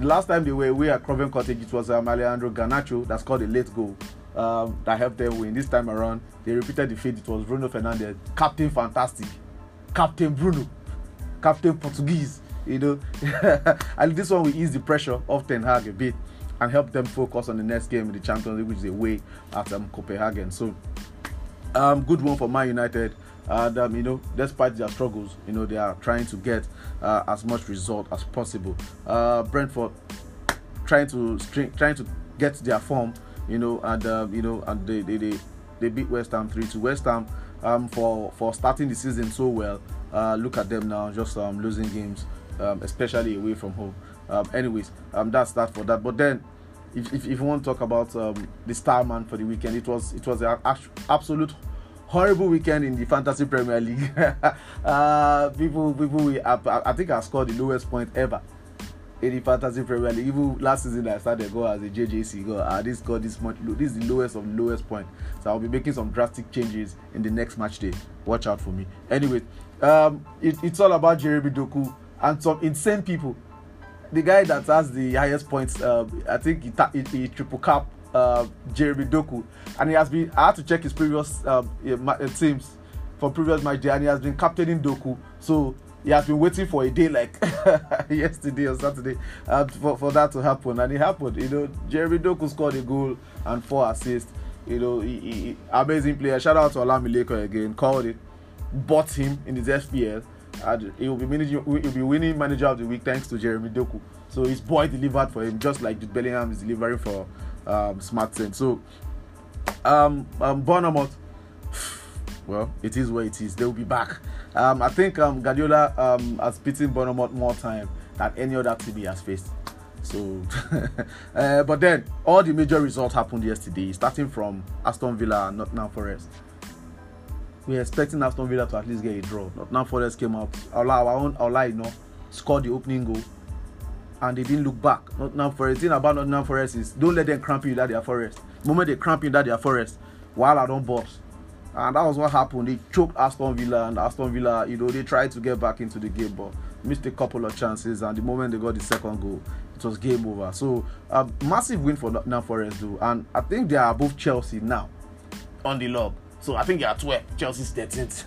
last time they were away at Craven Cottage, it was um, Alejandro Garnacho that scored a late goal um, that helped them win. This time around, they repeated the feat. It was Bruno Fernandes, Captain Fantastic, Captain Bruno, Captain Portuguese. You know, and this one will ease the pressure of Ten Hag a bit and help them focus on the next game in the Champions League, which is away at um, Copenhagen. So, um, good one for Man United. And um, you know despite their struggles you know they are trying to get uh, as much result as possible. Uh, brentford trying to trying to get their form you know and uh, you know and they, they they they beat west ham 3 to west ham um, for for starting the season so well. Uh, look at them now just um, losing games um, especially away from home um, anyways um, that's that for that but then if, if, if you want to talk about um, the star man for the weekend it was it was an absolute horrible weekend in the fantasy Premier League. uh, people, people, we, I, I think I scored the lowest point ever in the fantasy Premier League. Even last season, I started go as a JJC go. Uh, this got this much. This is the lowest of lowest point. So I'll be making some drastic changes in the next match day. Watch out for me. Anyway, um, it, it's all about Jeremy Doku and some insane people. The guy that has the highest points, uh, I think he, he, he triple cap uh, Jeremy Doku, and he has been. I had to check his previous um, uh, teams for previous match day, and he has been captaining Doku. So he has been waiting for a day like yesterday or Saturday uh, for, for that to happen, and it happened. You know, Jeremy Doku scored a goal and four assists. You know, he, he, amazing player. Shout out to Olamileko again. Called it, bought him in his FPL. He will be managing, he'll be winning manager of the week thanks to Jeremy Doku. So his boy delivered for him, just like Jude Bellingham is delivering for um, Smart Sense. So, um, um, Bournemouth, well, it is where it is. They will be back. Um, I think um, Guardiola um, has beaten Bournemouth more time than any other team he has faced. So, uh, but then all the major results happened yesterday, starting from Aston Villa and Nottingham Forest. We're expecting Aston Villa to at least get a draw. Nottingham Forest came out. Our, our own, our you know, scored the opening goal, and they didn't look back. Nottingham Forest. The thing about Nottingham Forest is don't let them cramp you that their forest. The moment they cramp you that their forest, while I don't boss. And that was what happened. They choked Aston Villa, and Aston Villa, you know, they tried to get back into the game, but missed a couple of chances. And the moment they got the second goal, it was game over. So, a massive win for Nottingham Forest, though. And I think they are above Chelsea now on the log. So I think are at 12. Chelsea's 13th.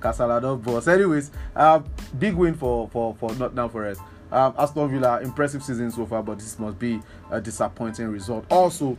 Casalado boss. Anyways, uh, big win for for for Nottingham Forest. Um, Aston Villa, impressive season so far, but this must be a disappointing result. Also,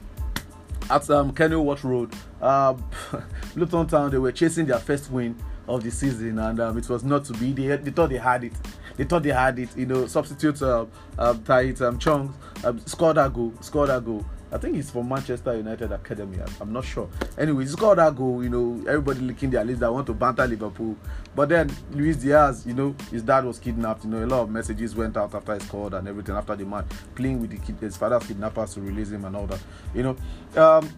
at um, Kenilworth Road, uh, Luton Town, they were chasing their first win of the season, and um, it was not to be. They, they thought they had it. They thought they had it. You know, substitute uh, uh, Tahith um, Chong um, scored that goal. Scored that goal. I think he's from Manchester United Academy. I'm not sure. Anyway, he scored that goal. You know, everybody licking their lips that want to banter Liverpool. But then Luis Diaz, you know, his dad was kidnapped. You know, a lot of messages went out after he scored and everything after the match, playing with the kid, his father's kidnappers to release him and all that. You know, um,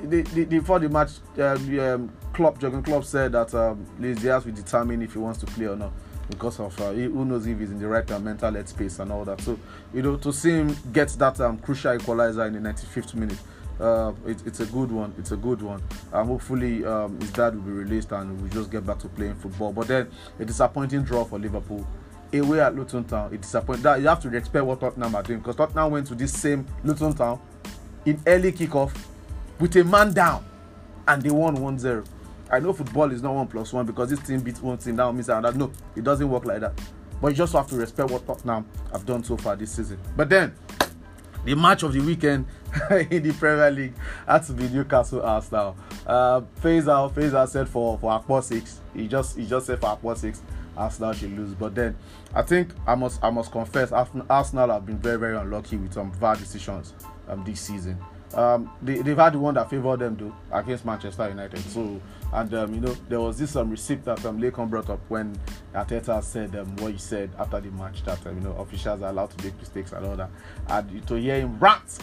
the, the, before the match, the um, club, Jurgen Klopp said that um, Luis Diaz will determine if he wants to play or not because of uh, who knows if he's in the right uh, mental headspace and all that. So, you know, to see him get that um, crucial equalizer in the 95th minute, uh, it, it's a good one. It's a good one. Um, hopefully, um, his dad will be released and we'll just get back to playing football. But then, a disappointing draw for Liverpool. Away at Luton Town, it disappointing. That you have to respect what Tottenham are doing because Tottenham went to this same Luton Town in early kickoff with a man down and they won 1-0. I know football is not one plus one because this team beats one team that means that no, it doesn't work like that. But you just have to respect what Tottenham have done so far this season. But then the match of the weekend in the Premier League had to be Newcastle Arsenal. Uh, Faisal, Faisal said for for Akpo six. He just he just said for Akpo six, Arsenal should lose. But then I think I must I must confess Arsenal have been very very unlucky with some bad decisions um, this season. Um, they, they've had the one that favored them though against Manchester United. So and um, you know there was this um, receipt that um, Lakon brought up when Arteta said um, what he said after the match that um, you know officials are allowed to make mistakes and all that. And to hear him rant,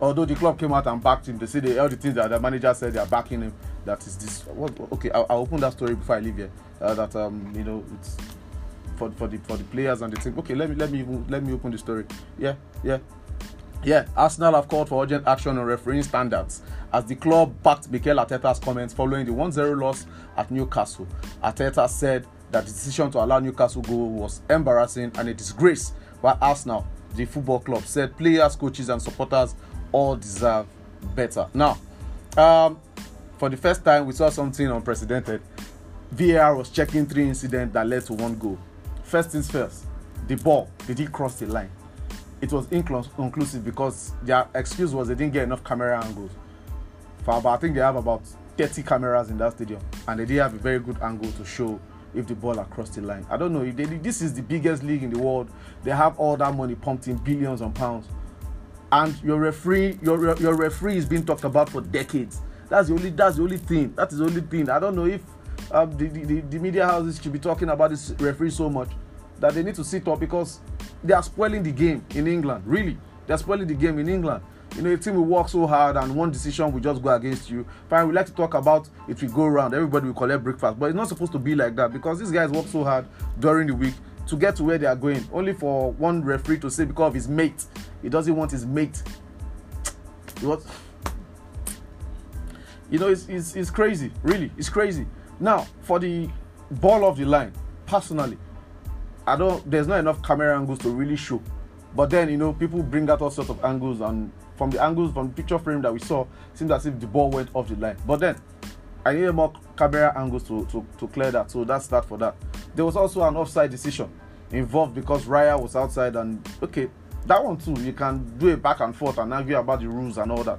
although the club came out and backed him, they say they, all the things that the manager said they are backing him. That is this. What, okay, I'll, I'll, open that story before I leave here. Uh, that um you know it's for, for the for the players and the team. Okay, let me let me let me open the story. Yeah, yeah. Yeah, Arsenal have called for urgent action on refereeing standards as the club backed Mikel Arteta's comments following the 1-0 loss at Newcastle. Arteta said that the decision to allow Newcastle go was embarrassing and a disgrace, while Arsenal, the football club, said players, coaches, and supporters all deserve better. Now, um, for the first time, we saw something unprecedented. VAR was checking three incidents that led to one goal. First things first, the ball did it cross the line? It was inconclusive because their excuse was they didn't get enough camera angles. For about, I think they have about 30 cameras in that stadium, and they didn't have a very good angle to show if the ball across the line. I don't know. They, this is the biggest league in the world. They have all that money pumped in billions of pounds, and your referee, your your referee is being talked about for decades. That's the only that's the only thing. That is the only thing. I don't know if um, the, the, the media houses should be talking about this referee so much that they need to sit up because they are spoiling the game in England. Really, they are spoiling the game in England. You know, a team will work so hard and one decision will just go against you. Fine, we like to talk about it will go around, everybody will collect breakfast, but it's not supposed to be like that because these guys work so hard during the week to get to where they are going, only for one referee to say because of his mate, he doesn't want his mate. What? You know, it's, it's, it's crazy, really, it's crazy. Now, for the ball of the line, personally, I don't. There's not enough camera angles to really show. But then you know, people bring out all sorts of angles, and from the angles from the picture frame that we saw, seems as if the ball went off the line. But then, I needed more camera angles to, to, to clear that. So that's that for that. There was also an offside decision involved because Raya was outside, and okay, that one too. You can do a back and forth and argue about the rules and all that.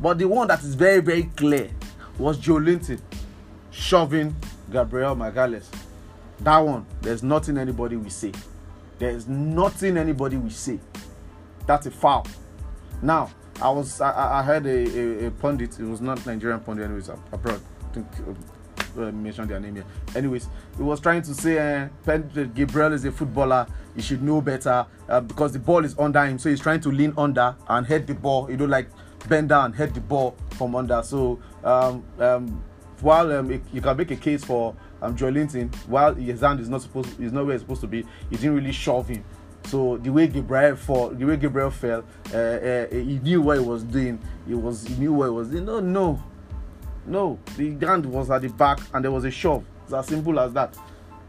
But the one that is very, very clear was Joelinton shoving Gabriel Magalhaes. That one, there's nothing anybody will say. There's nothing anybody will say. That's a foul. Now, I was I, I heard a, a, a pundit. It was not Nigerian pundit, anyways, abroad. I think uh, uh, mention their name here. Anyways, he was trying to say uh, Gabriel is a footballer. He should know better uh, because the ball is under him. So he's trying to lean under and head the ball. You know, like bend down, head the ball from under. So um, um, while um, you can make a case for um, Joelinton, while his hand is not supposed, is not where it's supposed to be, he didn't really shove him. So the way Gabriel fall, the way Gabriel fell, uh, uh, he knew what he was doing. He was he knew what he was doing. No, no, no. The hand was at the back and there was a shove. It's as simple as that.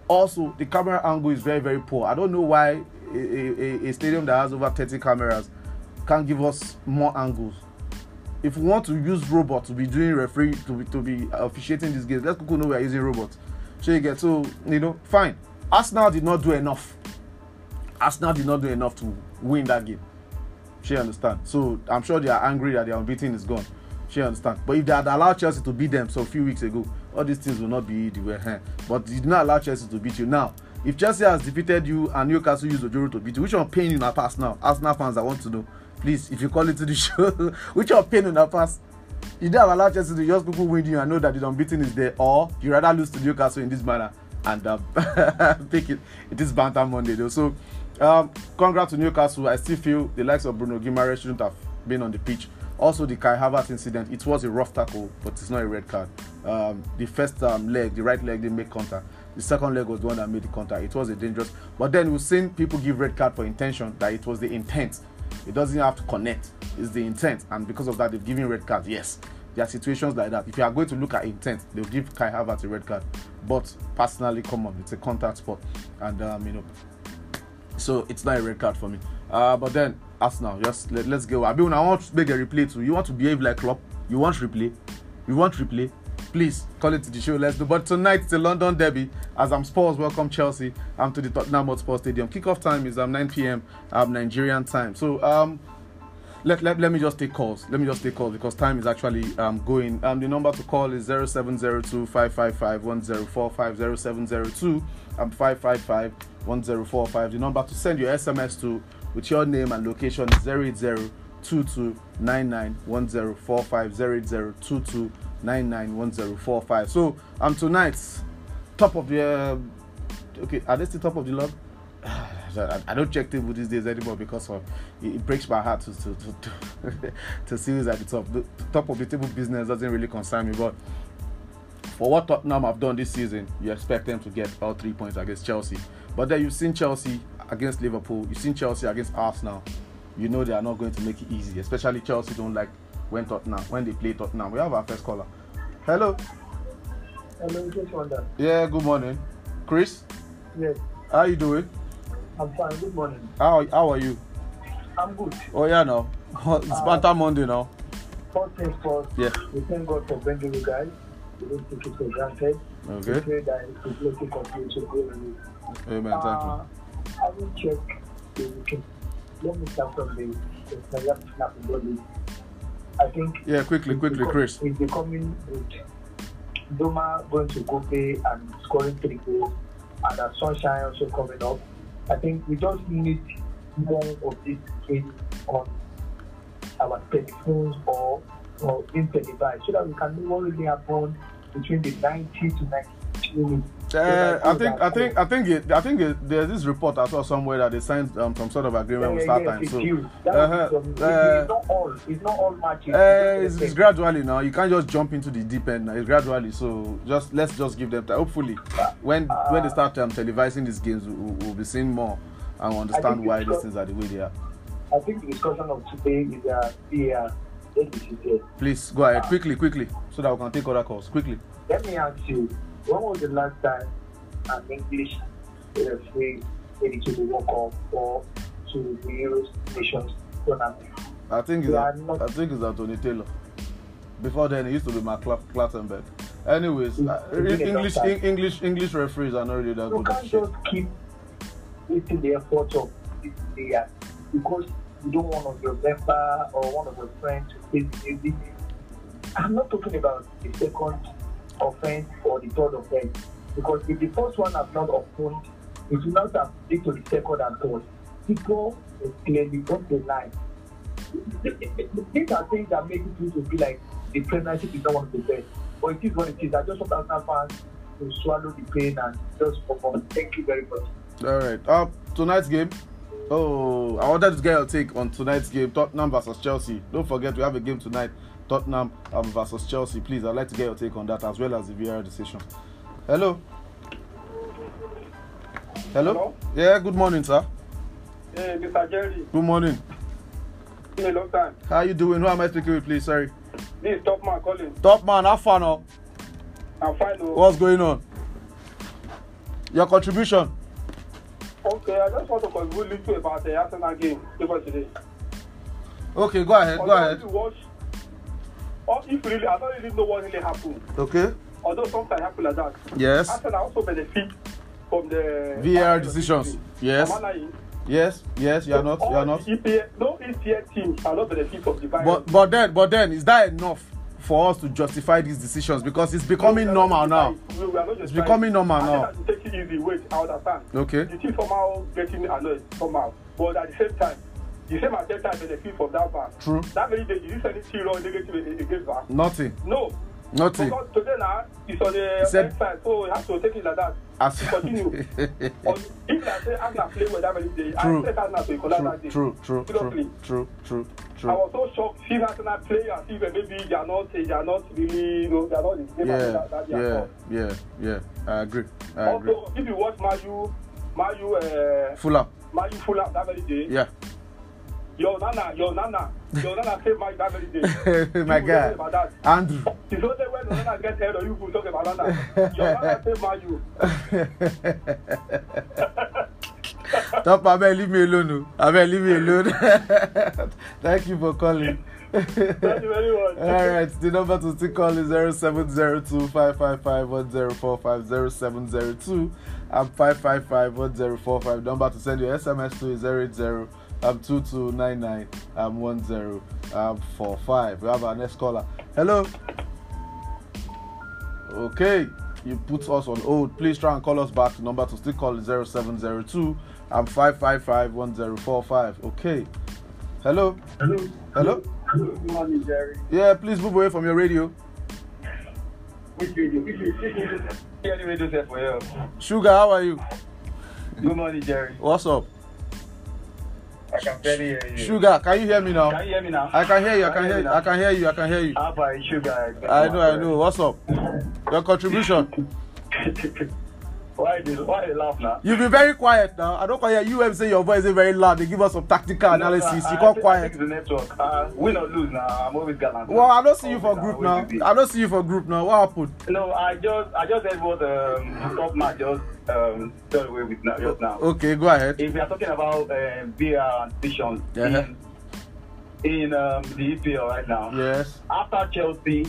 Also, the camera angle is very very poor. I don't know why a, a, a stadium that has over 30 cameras can't give us more angles if we want to use robots to be doing referee to be to be officiating these games let's go know we are using robots so you get so you know fine. Arsenal did not do enough. Arsenal did not do enough to win that game. She understand. So i'm sure they are angry that their unbeaten is gone. She understand. But if they had allowed chelsea to beat them so a few weeks ago all these things will not be the way eh? but you did not allow chelsea to beat you. Now if chelsea has defeated you and newcastle use ojoro to beat you which one pain you the past now? Arsenal fans i want to know. Please if you call it to the show which your pain una pass you don't allow chelsea to just people win you and know that the unbeaten is there or you rather lose to newcastle in this manner and um, pick it it is banter monday though. So um, congrats to newcastle. I still feel the likes of bruno guimaraes shouldn't have been on the pitch. Also the kai havertz incident it was a rough tackle but it's not a red card. Um, the first um, leg the right leg didn't make contact. The second leg was the one that made the contact. It was a dangerous but then we've seen people give red card for intention that it was the intent it doesn't have to connect. It's the intent, and because of that, they've given red cards. Yes, there are situations like that. If you are going to look at intent, they'll give Kai Havertz a red card. But personally, come on, it's a contact sport, and um, you know, so it's not a red card for me. Uh, but then Arsenal, just let, us go. I mean, I want to make a replay too. You want to behave like Klopp? You want replay? You want replay? Please call it to the show. Let's do. But tonight it's a London derby. As I'm Spurs, welcome Chelsea. I'm to the Tottenham Hotspur Stadium. Kickoff time is um 9 p.m. Um, Nigerian time. So um. Let, let, let me just take calls. Let me just take calls because time is actually um, going. Um, the number to call is 0702 555 1045 0702 um, 555 1045. The number to send your SMS to with your name and location is 080 2299 1045 080 991045. So um tonight's top of the uh, okay, are they still top of the log? I, don't check table these days anymore because of it, it breaks my heart to to to, to, to see who's at the top. The top of the table business doesn't really concern me, but for what Tottenham have done this season, you expect them to get all three points against Chelsea. But then you've seen Chelsea against Liverpool, you've seen Chelsea against Arsenal. You know they are not going to make it easy, especially Chelsea don't like when Tottenham when they play Tottenham. We have our first caller. Hello. Hello, just wonder. Yeah, good morning. Chris? Yes. How you doing? I'm fine. Good morning. How how are you? I'm good. Oh yeah, no. It's uh, Banter Monday now. First things first. Yeah. We thank God for bringing you guys. We don't take it for granted. Okay. We pray that His blessing continue to grow in. Amen. Uh, thank you. I will check the weekend. Let me start from the the snap body. I think. Yeah, quickly, quickly, Chris. It's becoming good. Doma going to go play and scoring three goals, and a Sunshine also coming up. I think we just need more of this game on our telephones or or in televised so that we can know what really happened between the 90 to 90 uh, I think I think I think it, I think it, there's this report I saw somewhere that they signed um, some sort of agreement yeah, with StarTimes. So uh-huh, uh, it's not all. It's not all matches. Uh, it's, it's, gradually now. You can't just jump into the deep end. Now. It's gradually. So just let's just give them time. Hopefully, when uh, when they start um, televising these games, we'll, we'll be seeing more and understand why these things are the way they are. I think the discussion of today is uh, the Please go ahead quickly, quickly, so that we can take other calls quickly. Let me ask you when was the last time an English referee made it to the World Cup or to the Euro Nations tournament? I think it's a, I think it's Anthony Taylor. Before then, it used to be Mark Clattenburg. Anyways, uh, English long time. en- English English referees are not really that You good at can't shit. just keep wasting the effort of this player because you don't want of your member or one of your friends to face the music. I'm not talking about the second offense or the third offense because if the first one has not opponed, it will not have lead to the second and third. People is clearly off the line. These are things that make it to be like the Premiership is not one of the best. But it is what it is. I just want Arsenal fans to swallow the pain and just perform. Thank you very much. All right. Um, tonight's game. Oh, I wanted to get your take on tonight's game, Tottenham versus Chelsea. Don't forget we have a game tonight, Tottenham um, versus Chelsea. Please, I'd like to get your take on that as well as the VR decision. Hello. Hello. Hello? Yeah. Good morning, sir. Hey, Mr. Jerry, Good morning. been a long time. How you doing? Who am I speaking with, please? Sorry. This is Top Man calling. Top man, have fun. Oh. I'm fine. Oh. What's going on? Your contribution. Okay, I just want to contribute little about the Arsenal game over today. Okay, go ahead. Go ahead. watch, or if really, I don't really know what really happened. Okay. Although sometimes happen like that. Yes. Arsenal also benefit from the VAR decisions. Yes. I? Yes. Yes. You are not. You are not. no EPL teams are not benefit from the virus. But but then but then is that enough for us to justify these decisions because it's becoming normal now. we are not It's becoming normal I now. take it easy. Wait, I understand. Okay. The team somehow getting annoyed somehow, but at the same time, the same at the same time benefit from that VAR. True. That very day, did you send it wrong negative against VAR? Nothing. No. Nothing. Because today now it's on the said- website, so you have to take it like that. As Continue. On, if I say Arsenal play well that very day, True. I expect Arsenal to equalize true, that day. true, true, true, Seriously. true, true, I true. was so shocked seeing Arsenal players, even maybe they are not, they are not really, you know, they are not the game Yeah, that, that they are yeah, called. yeah, yeah. I agree. I agree. Also, if you watch Mayu, Mayu, uh, Fulham. Mayu Fulham that very day, Yeah. Your nana, your nana, your nana saved Mayu that very day. My You guy. talk About that. Andrew. When your nana get head or you will talk about nana. Your nana saved Mayu. Top man, leave me alone. oh. I mean, leave me alone. Thank you for calling. Thank you very much. All right, the number to still call is 0702 555 1045 0702 and 555 1045. Number to send your SMS to is 080 um, 2299 um, 1045. We have our next caller. Hello. Okay, you put us on hold. Please try and call us back. The number to still call is 0702 and 555 1045. Okay. Hello. Hello. Hello. Good morning, Jerry. Yeah, please move away from your radio. Which radio? Which radio? Any radio set for you? Sugar, how are you? Good morning, Jerry. What's up? I can barely hear you. Sugar, can you hear me now? Can you hear me now? I can hear you. I Can can hear you. I can hear you. I can hear you. How about sugar? I know. I know. What's up? Your contribution. why did why you laugh now? You've been very quiet now. I don't hear you. Say your voice is very loud. They give us some tactical analysis. No, no, You I- can't I think- quiet. the network. Uh, win or lose now, I'm always gallant. Well, I don't see you for group now. I don't see you for group now. What happened? No, I just I just heard what um, top man just um, away with now, just now. Okay, go ahead. If we are talking about uh, VR and decisions Uh-huh. in, in um, the EPL right now, Yes. after Chelsea,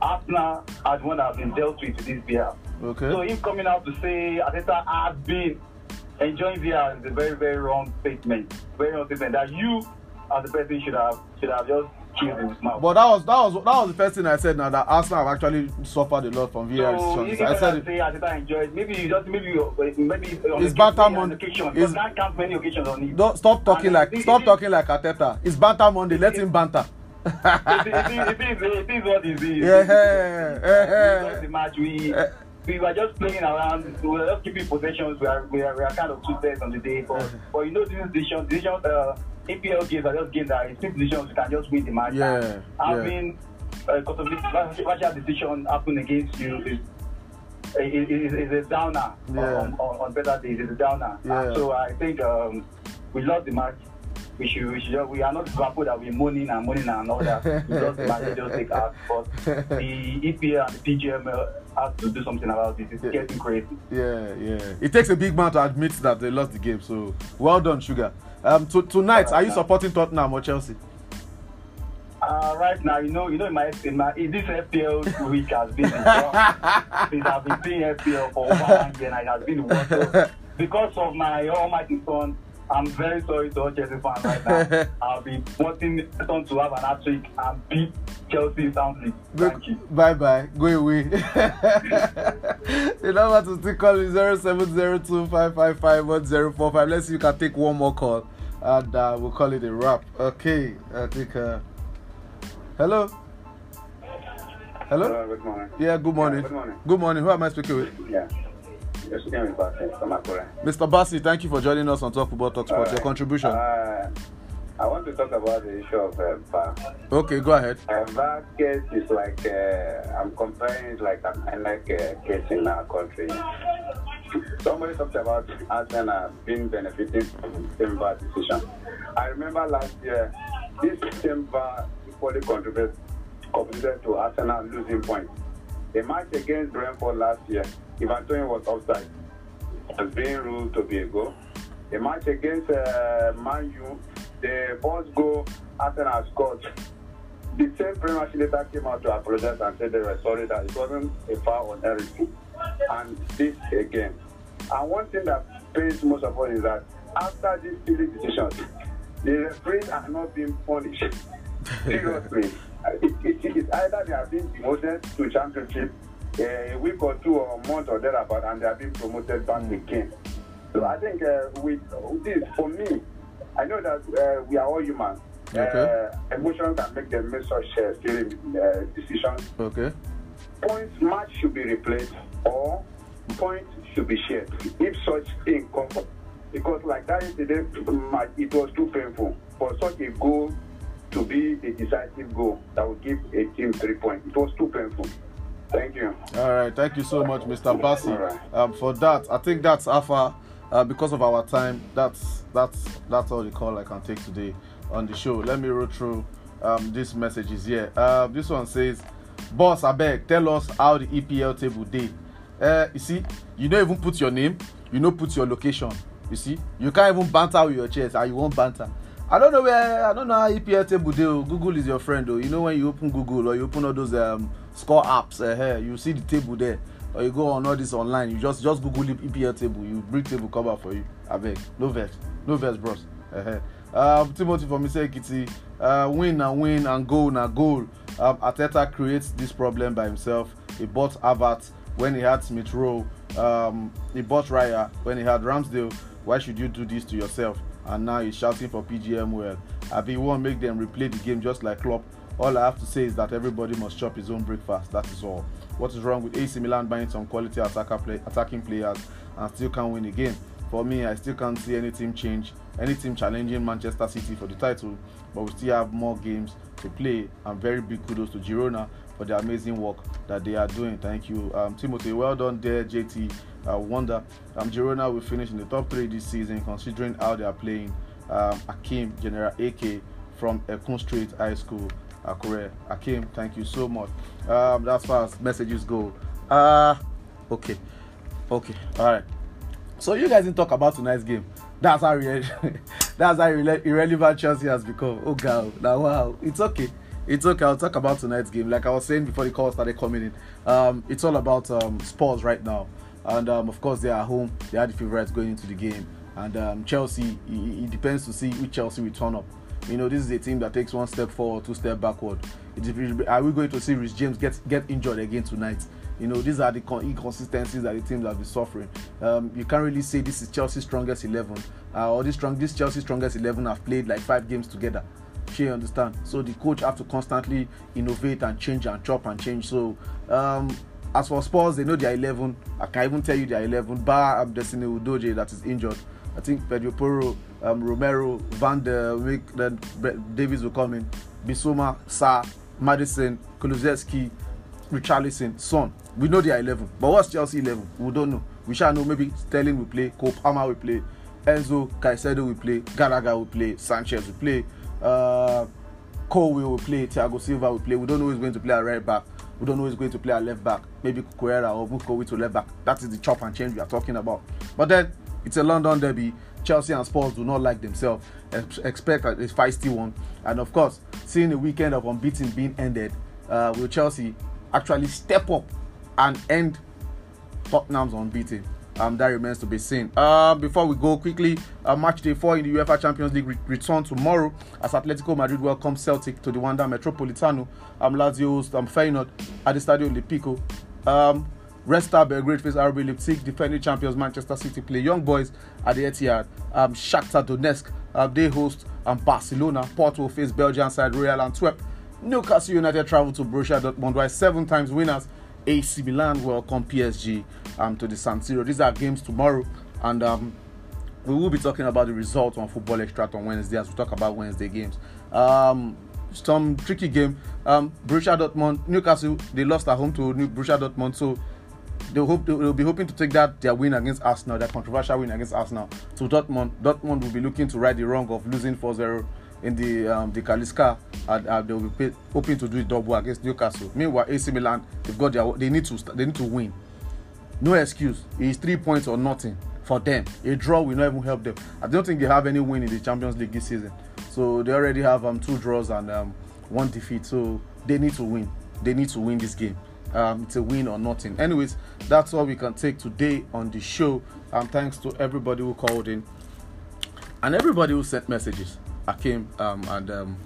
Arsenal are the one that have been dealt with this VR. So Okay. him coming out to say Arteta has been enjoying VR is a very very wrong statement. Very wrong statement that you as a person should have should have just But that was that was that was the first thing I said. Now that Arsenal have actually suffered a lot from VR So decisions. I said say it. Enjoyed. Maybe you just maybe you- maybe on It's banter on Monday. It's- But count many occasions on it. Don't stop talking And like it- stop it- talking like Ateta. It's banter Monday. Let him banter. it, is, it, is, it is what it is. Yeah, It yeah. just the match. We Eh. We were just playing around. We were just keeping possessions. We are we are, we are kind of two sets on the day. But but you know these decisions, decisions. Uh, APL games are just games that it's two decisions you can just win the match. Yeah, And yeah. Having uh, controversial decision happen against you is. Is, is, is a downer Yeah. on, on, on better days. It's a downer. Yeah. And so I think um, we lost the match. We should, we should, we are not Liverpool that we're moaning and moaning and all that. We the match. Let's just take our But the EPL and the PGM have to do something about it. It's Yeah. getting crazy. Yeah, yeah. It takes a big man to admit that they lost the game. So well done, Sugar. Um, to, tonight, are you supporting Tottenham or Chelsea? Uh, right now, you know, you know, in my in my in this FPL week has been since I've been playing FPL for one year, and it has been worse. Because of my almighty son, I'm very sorry to all Chelsea fans right now. I'll be wanting Son to have an hat trick and beat Chelsea soundly. Thank you. Bye bye. Go away. the number to still call is 0702555145. Let's see if you can take one more call and uh, we'll call it a wrap. Okay. I think. Uh, hello. Hello? Hello, good morning. Yeah, good morning. Yeah, good morning. Good morning. Who am I speaking with? Yeah. Mr. Bassi, thank you for joining us on Talk Football Talk Sports. Your contribution. Uh, I want to talk about the issue of uh, VAR. okay, go ahead. Uh, VAR case is like, uh, I'm comparing it like an unlike uh, case in our country. Somebody talked about Arsenal being benefiting from the same VAR decision. I remember last year, this same VAR equally contributed, contributed to Arsenal losing points. The match against Brentford last year, Ivan Toney was offside. was being ruled to be a goal. The match against uh, Man U, the first goal Arsenal scored. The same Premiership later came out to apologize and said they were sorry that it wasn't a foul on Eriksen. And this again. And one thing that pains most of all is that after these silly decisions, the referees are not being punished. Seriously. It, it, it's either they are being demoted to championship a week or two or a month or thereabout, and they are being promoted back again. So I think uh, with this, for me, I know that uh, we are all human. Okay. Uh, emotion can make them make such uh, silly uh, decisions. Okay. Points match should be replaced or points should be shared. If such thing comes up, because like that yesterday, match, it was too painful for such a goal to be a decisive goal that would give a team three points. It was too painful. Thank you. All right, thank you so much, Mr. Bassi, All right. um, for that. I think that's Alpha. Uh, because of our time, that's that's that's all the call I can take today on the show. Let me roll through um, these messages here. Uh, this one says, "Boss, I beg, tell us how the EPL table day. Uh, you see, you don't even put your name, you don't put your location. You see, you can't even banter with your chest, and you won't banter. I don't know where I don't know how EPL table day. oh. Google is your friend, though. You know when you open Google or you open all those um, score apps, uh, you see the table there, or you go on all this online. You just just Google EPL table. You bring table cover for you. I beg, no vex, no vex, bros. Uh-huh. Um, Timothy from Mr. Ekiti, uh, win and win and goal and goal. Um, Ateta creates this problem by himself. He bought Havertz when he had Smith Rowe. Um, he bought Raya when he had Ramsdale. Why should you do this to yourself? And now he's shouting for PGM well. I be won't make them replay the game just like Klopp. All I have to say is that everybody must chop his own breakfast. That is all. What is wrong with AC Milan buying some quality play, attacking players and still can't win again? For me, I still can't see any team change, any team challenging Manchester City for the title, but we still have more games to play. And very big kudos to Girona for the amazing work that they are doing. Thank you, um, Timothy. Well done there, JT. I wonder. Um, Girona will finish in the top three this season, considering how they are playing. Um, Akim, General AK from Ekun Street High School, Akure. Akim, thank you so much. Um, that's far as messages go. Uh okay, okay, all right. So you guys didn't talk about tonight's game. That's how irre- that's how irre- irrelevant Chelsea has become. Oh god, now wow, it's okay. It's okay. I'll talk about tonight's game. Like I was saying before the call started coming in, um, it's all about um, right now, and um, of course they are home. They are the favorites going into the game, and um, Chelsea. It, it depends to see which Chelsea will turn up. You know, this is a team that takes one step forward, two step backward. Are we going to see Rich James get get injured again tonight? You know, these are the con- inconsistencies that the teams have been suffering. Um, you can't really say this is Chelsea's strongest eleven, uh, or this strong this Chelsea's strongest eleven have played like five games together. She understand. So the coach have to constantly innovate and change and chop and change. So um, as for Spurs, they know their eleven. I can even tell you their eleven. Bar Destiny Udoje that is injured. I think Pedro Porro, um, Romero, Van der Beek, then Davies will come in. Bissouma, Sa, Madison, Kulusevski, Richarlison, Son. We know their 11. But what's Chelsea 11? We don't know. We shall know maybe Sterling will play, Cole Palmer will play, Enzo, Caicedo will play, Gallagher will play, Sanchez will play, uh, Cole will play, Thiago Silva will play. We don't know who's going to play at right back. We don't know who's going to play at left back. Maybe Cuera or Vukovic to left back. That is the chop and change we are talking about. But then It's a London derby. Chelsea and Spurs do not like themselves. Expect a feisty one. And of course, seeing a weekend of unbeaten being ended, uh, will Chelsea actually step up and end Tottenham's unbeaten? Um, that remains to be seen. Uh, before we go quickly, uh, match day four in the UEFA Champions League re- return tomorrow as Atletico Madrid welcome Celtic to the Wanda Metropolitano. Um, Lazio host um, Feyenoord at the Stadio Olimpico. Um, Red Star Belgrade face RB Leipzig, defending champions Manchester City play Young Boys at the Etihad. Um, Shakhtar Donetsk um, they host um, Barcelona. Porto face Belgian side Royal Antwerp. Newcastle United travel to Borussia Dortmund, seven times winners AC Milan welcome PSG um, to the San Siro. These are games tomorrow, and um, we will be talking about the results on Football Extract on Wednesday as we talk about Wednesday games. Um, some tricky game. Um, Borussia Dortmund, Newcastle, they lost at home to New Borussia Dortmund, so they hope they'll be hoping to take that their win against Arsenal, their controversial win against Arsenal to Dortmund. Dortmund will be looking to right the wrong of losing 4-0 in the um, the Klassiker, and they will be hoping to do it double against Newcastle. Meanwhile, AC Milan they've got their they need to they need to win. No excuse. It's three points or nothing for them. A draw will not even help them. I don't think they have any win in the Champions League this season. So they already have um, two draws and um, one defeat. So they need to win. They need to win this game. Um, it's a win or nothing. Anyways, that's all we can take today on the show. And thanks to everybody who called in and everybody who sent messages. Akim um, and um,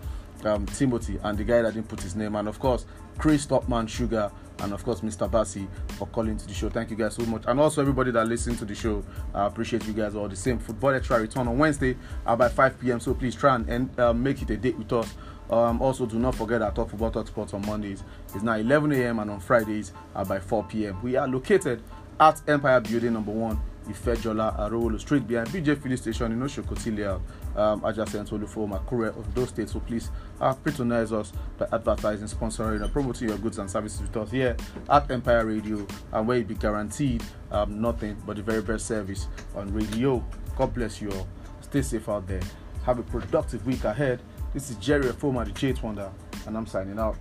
um, Timothy and the guy that didn't put his name, and of course Chris Topman Sugar, and of course Mr. Bassi for calling to the show. Thank you guys so much, and also everybody that listened to the show. I appreciate you guys all the same. Football Extra return on Wednesday uh, by 5 p.m. So please try and, and uh, make it a date with us. Um, also, do not forget our Talk Football Talk Sports on Mondays is now 11 a.m. and on Fridays uh, by 4 p.m. We are located at Empire Building Number One, Ifejola Arolo Street behind BJ Filling Station in Oshokoti Layout, um, adjacent to Olufo Makure of those states. So please uh, patronize us by advertising, sponsoring, and promoting your goods and services with us here at Empire Radio, and where you be guaranteed um, nothing but the very best service on radio. God bless you all. Stay safe out there. Have a productive week ahead. This is Jerry Foma, the Chase Wonder, and I'm signing out.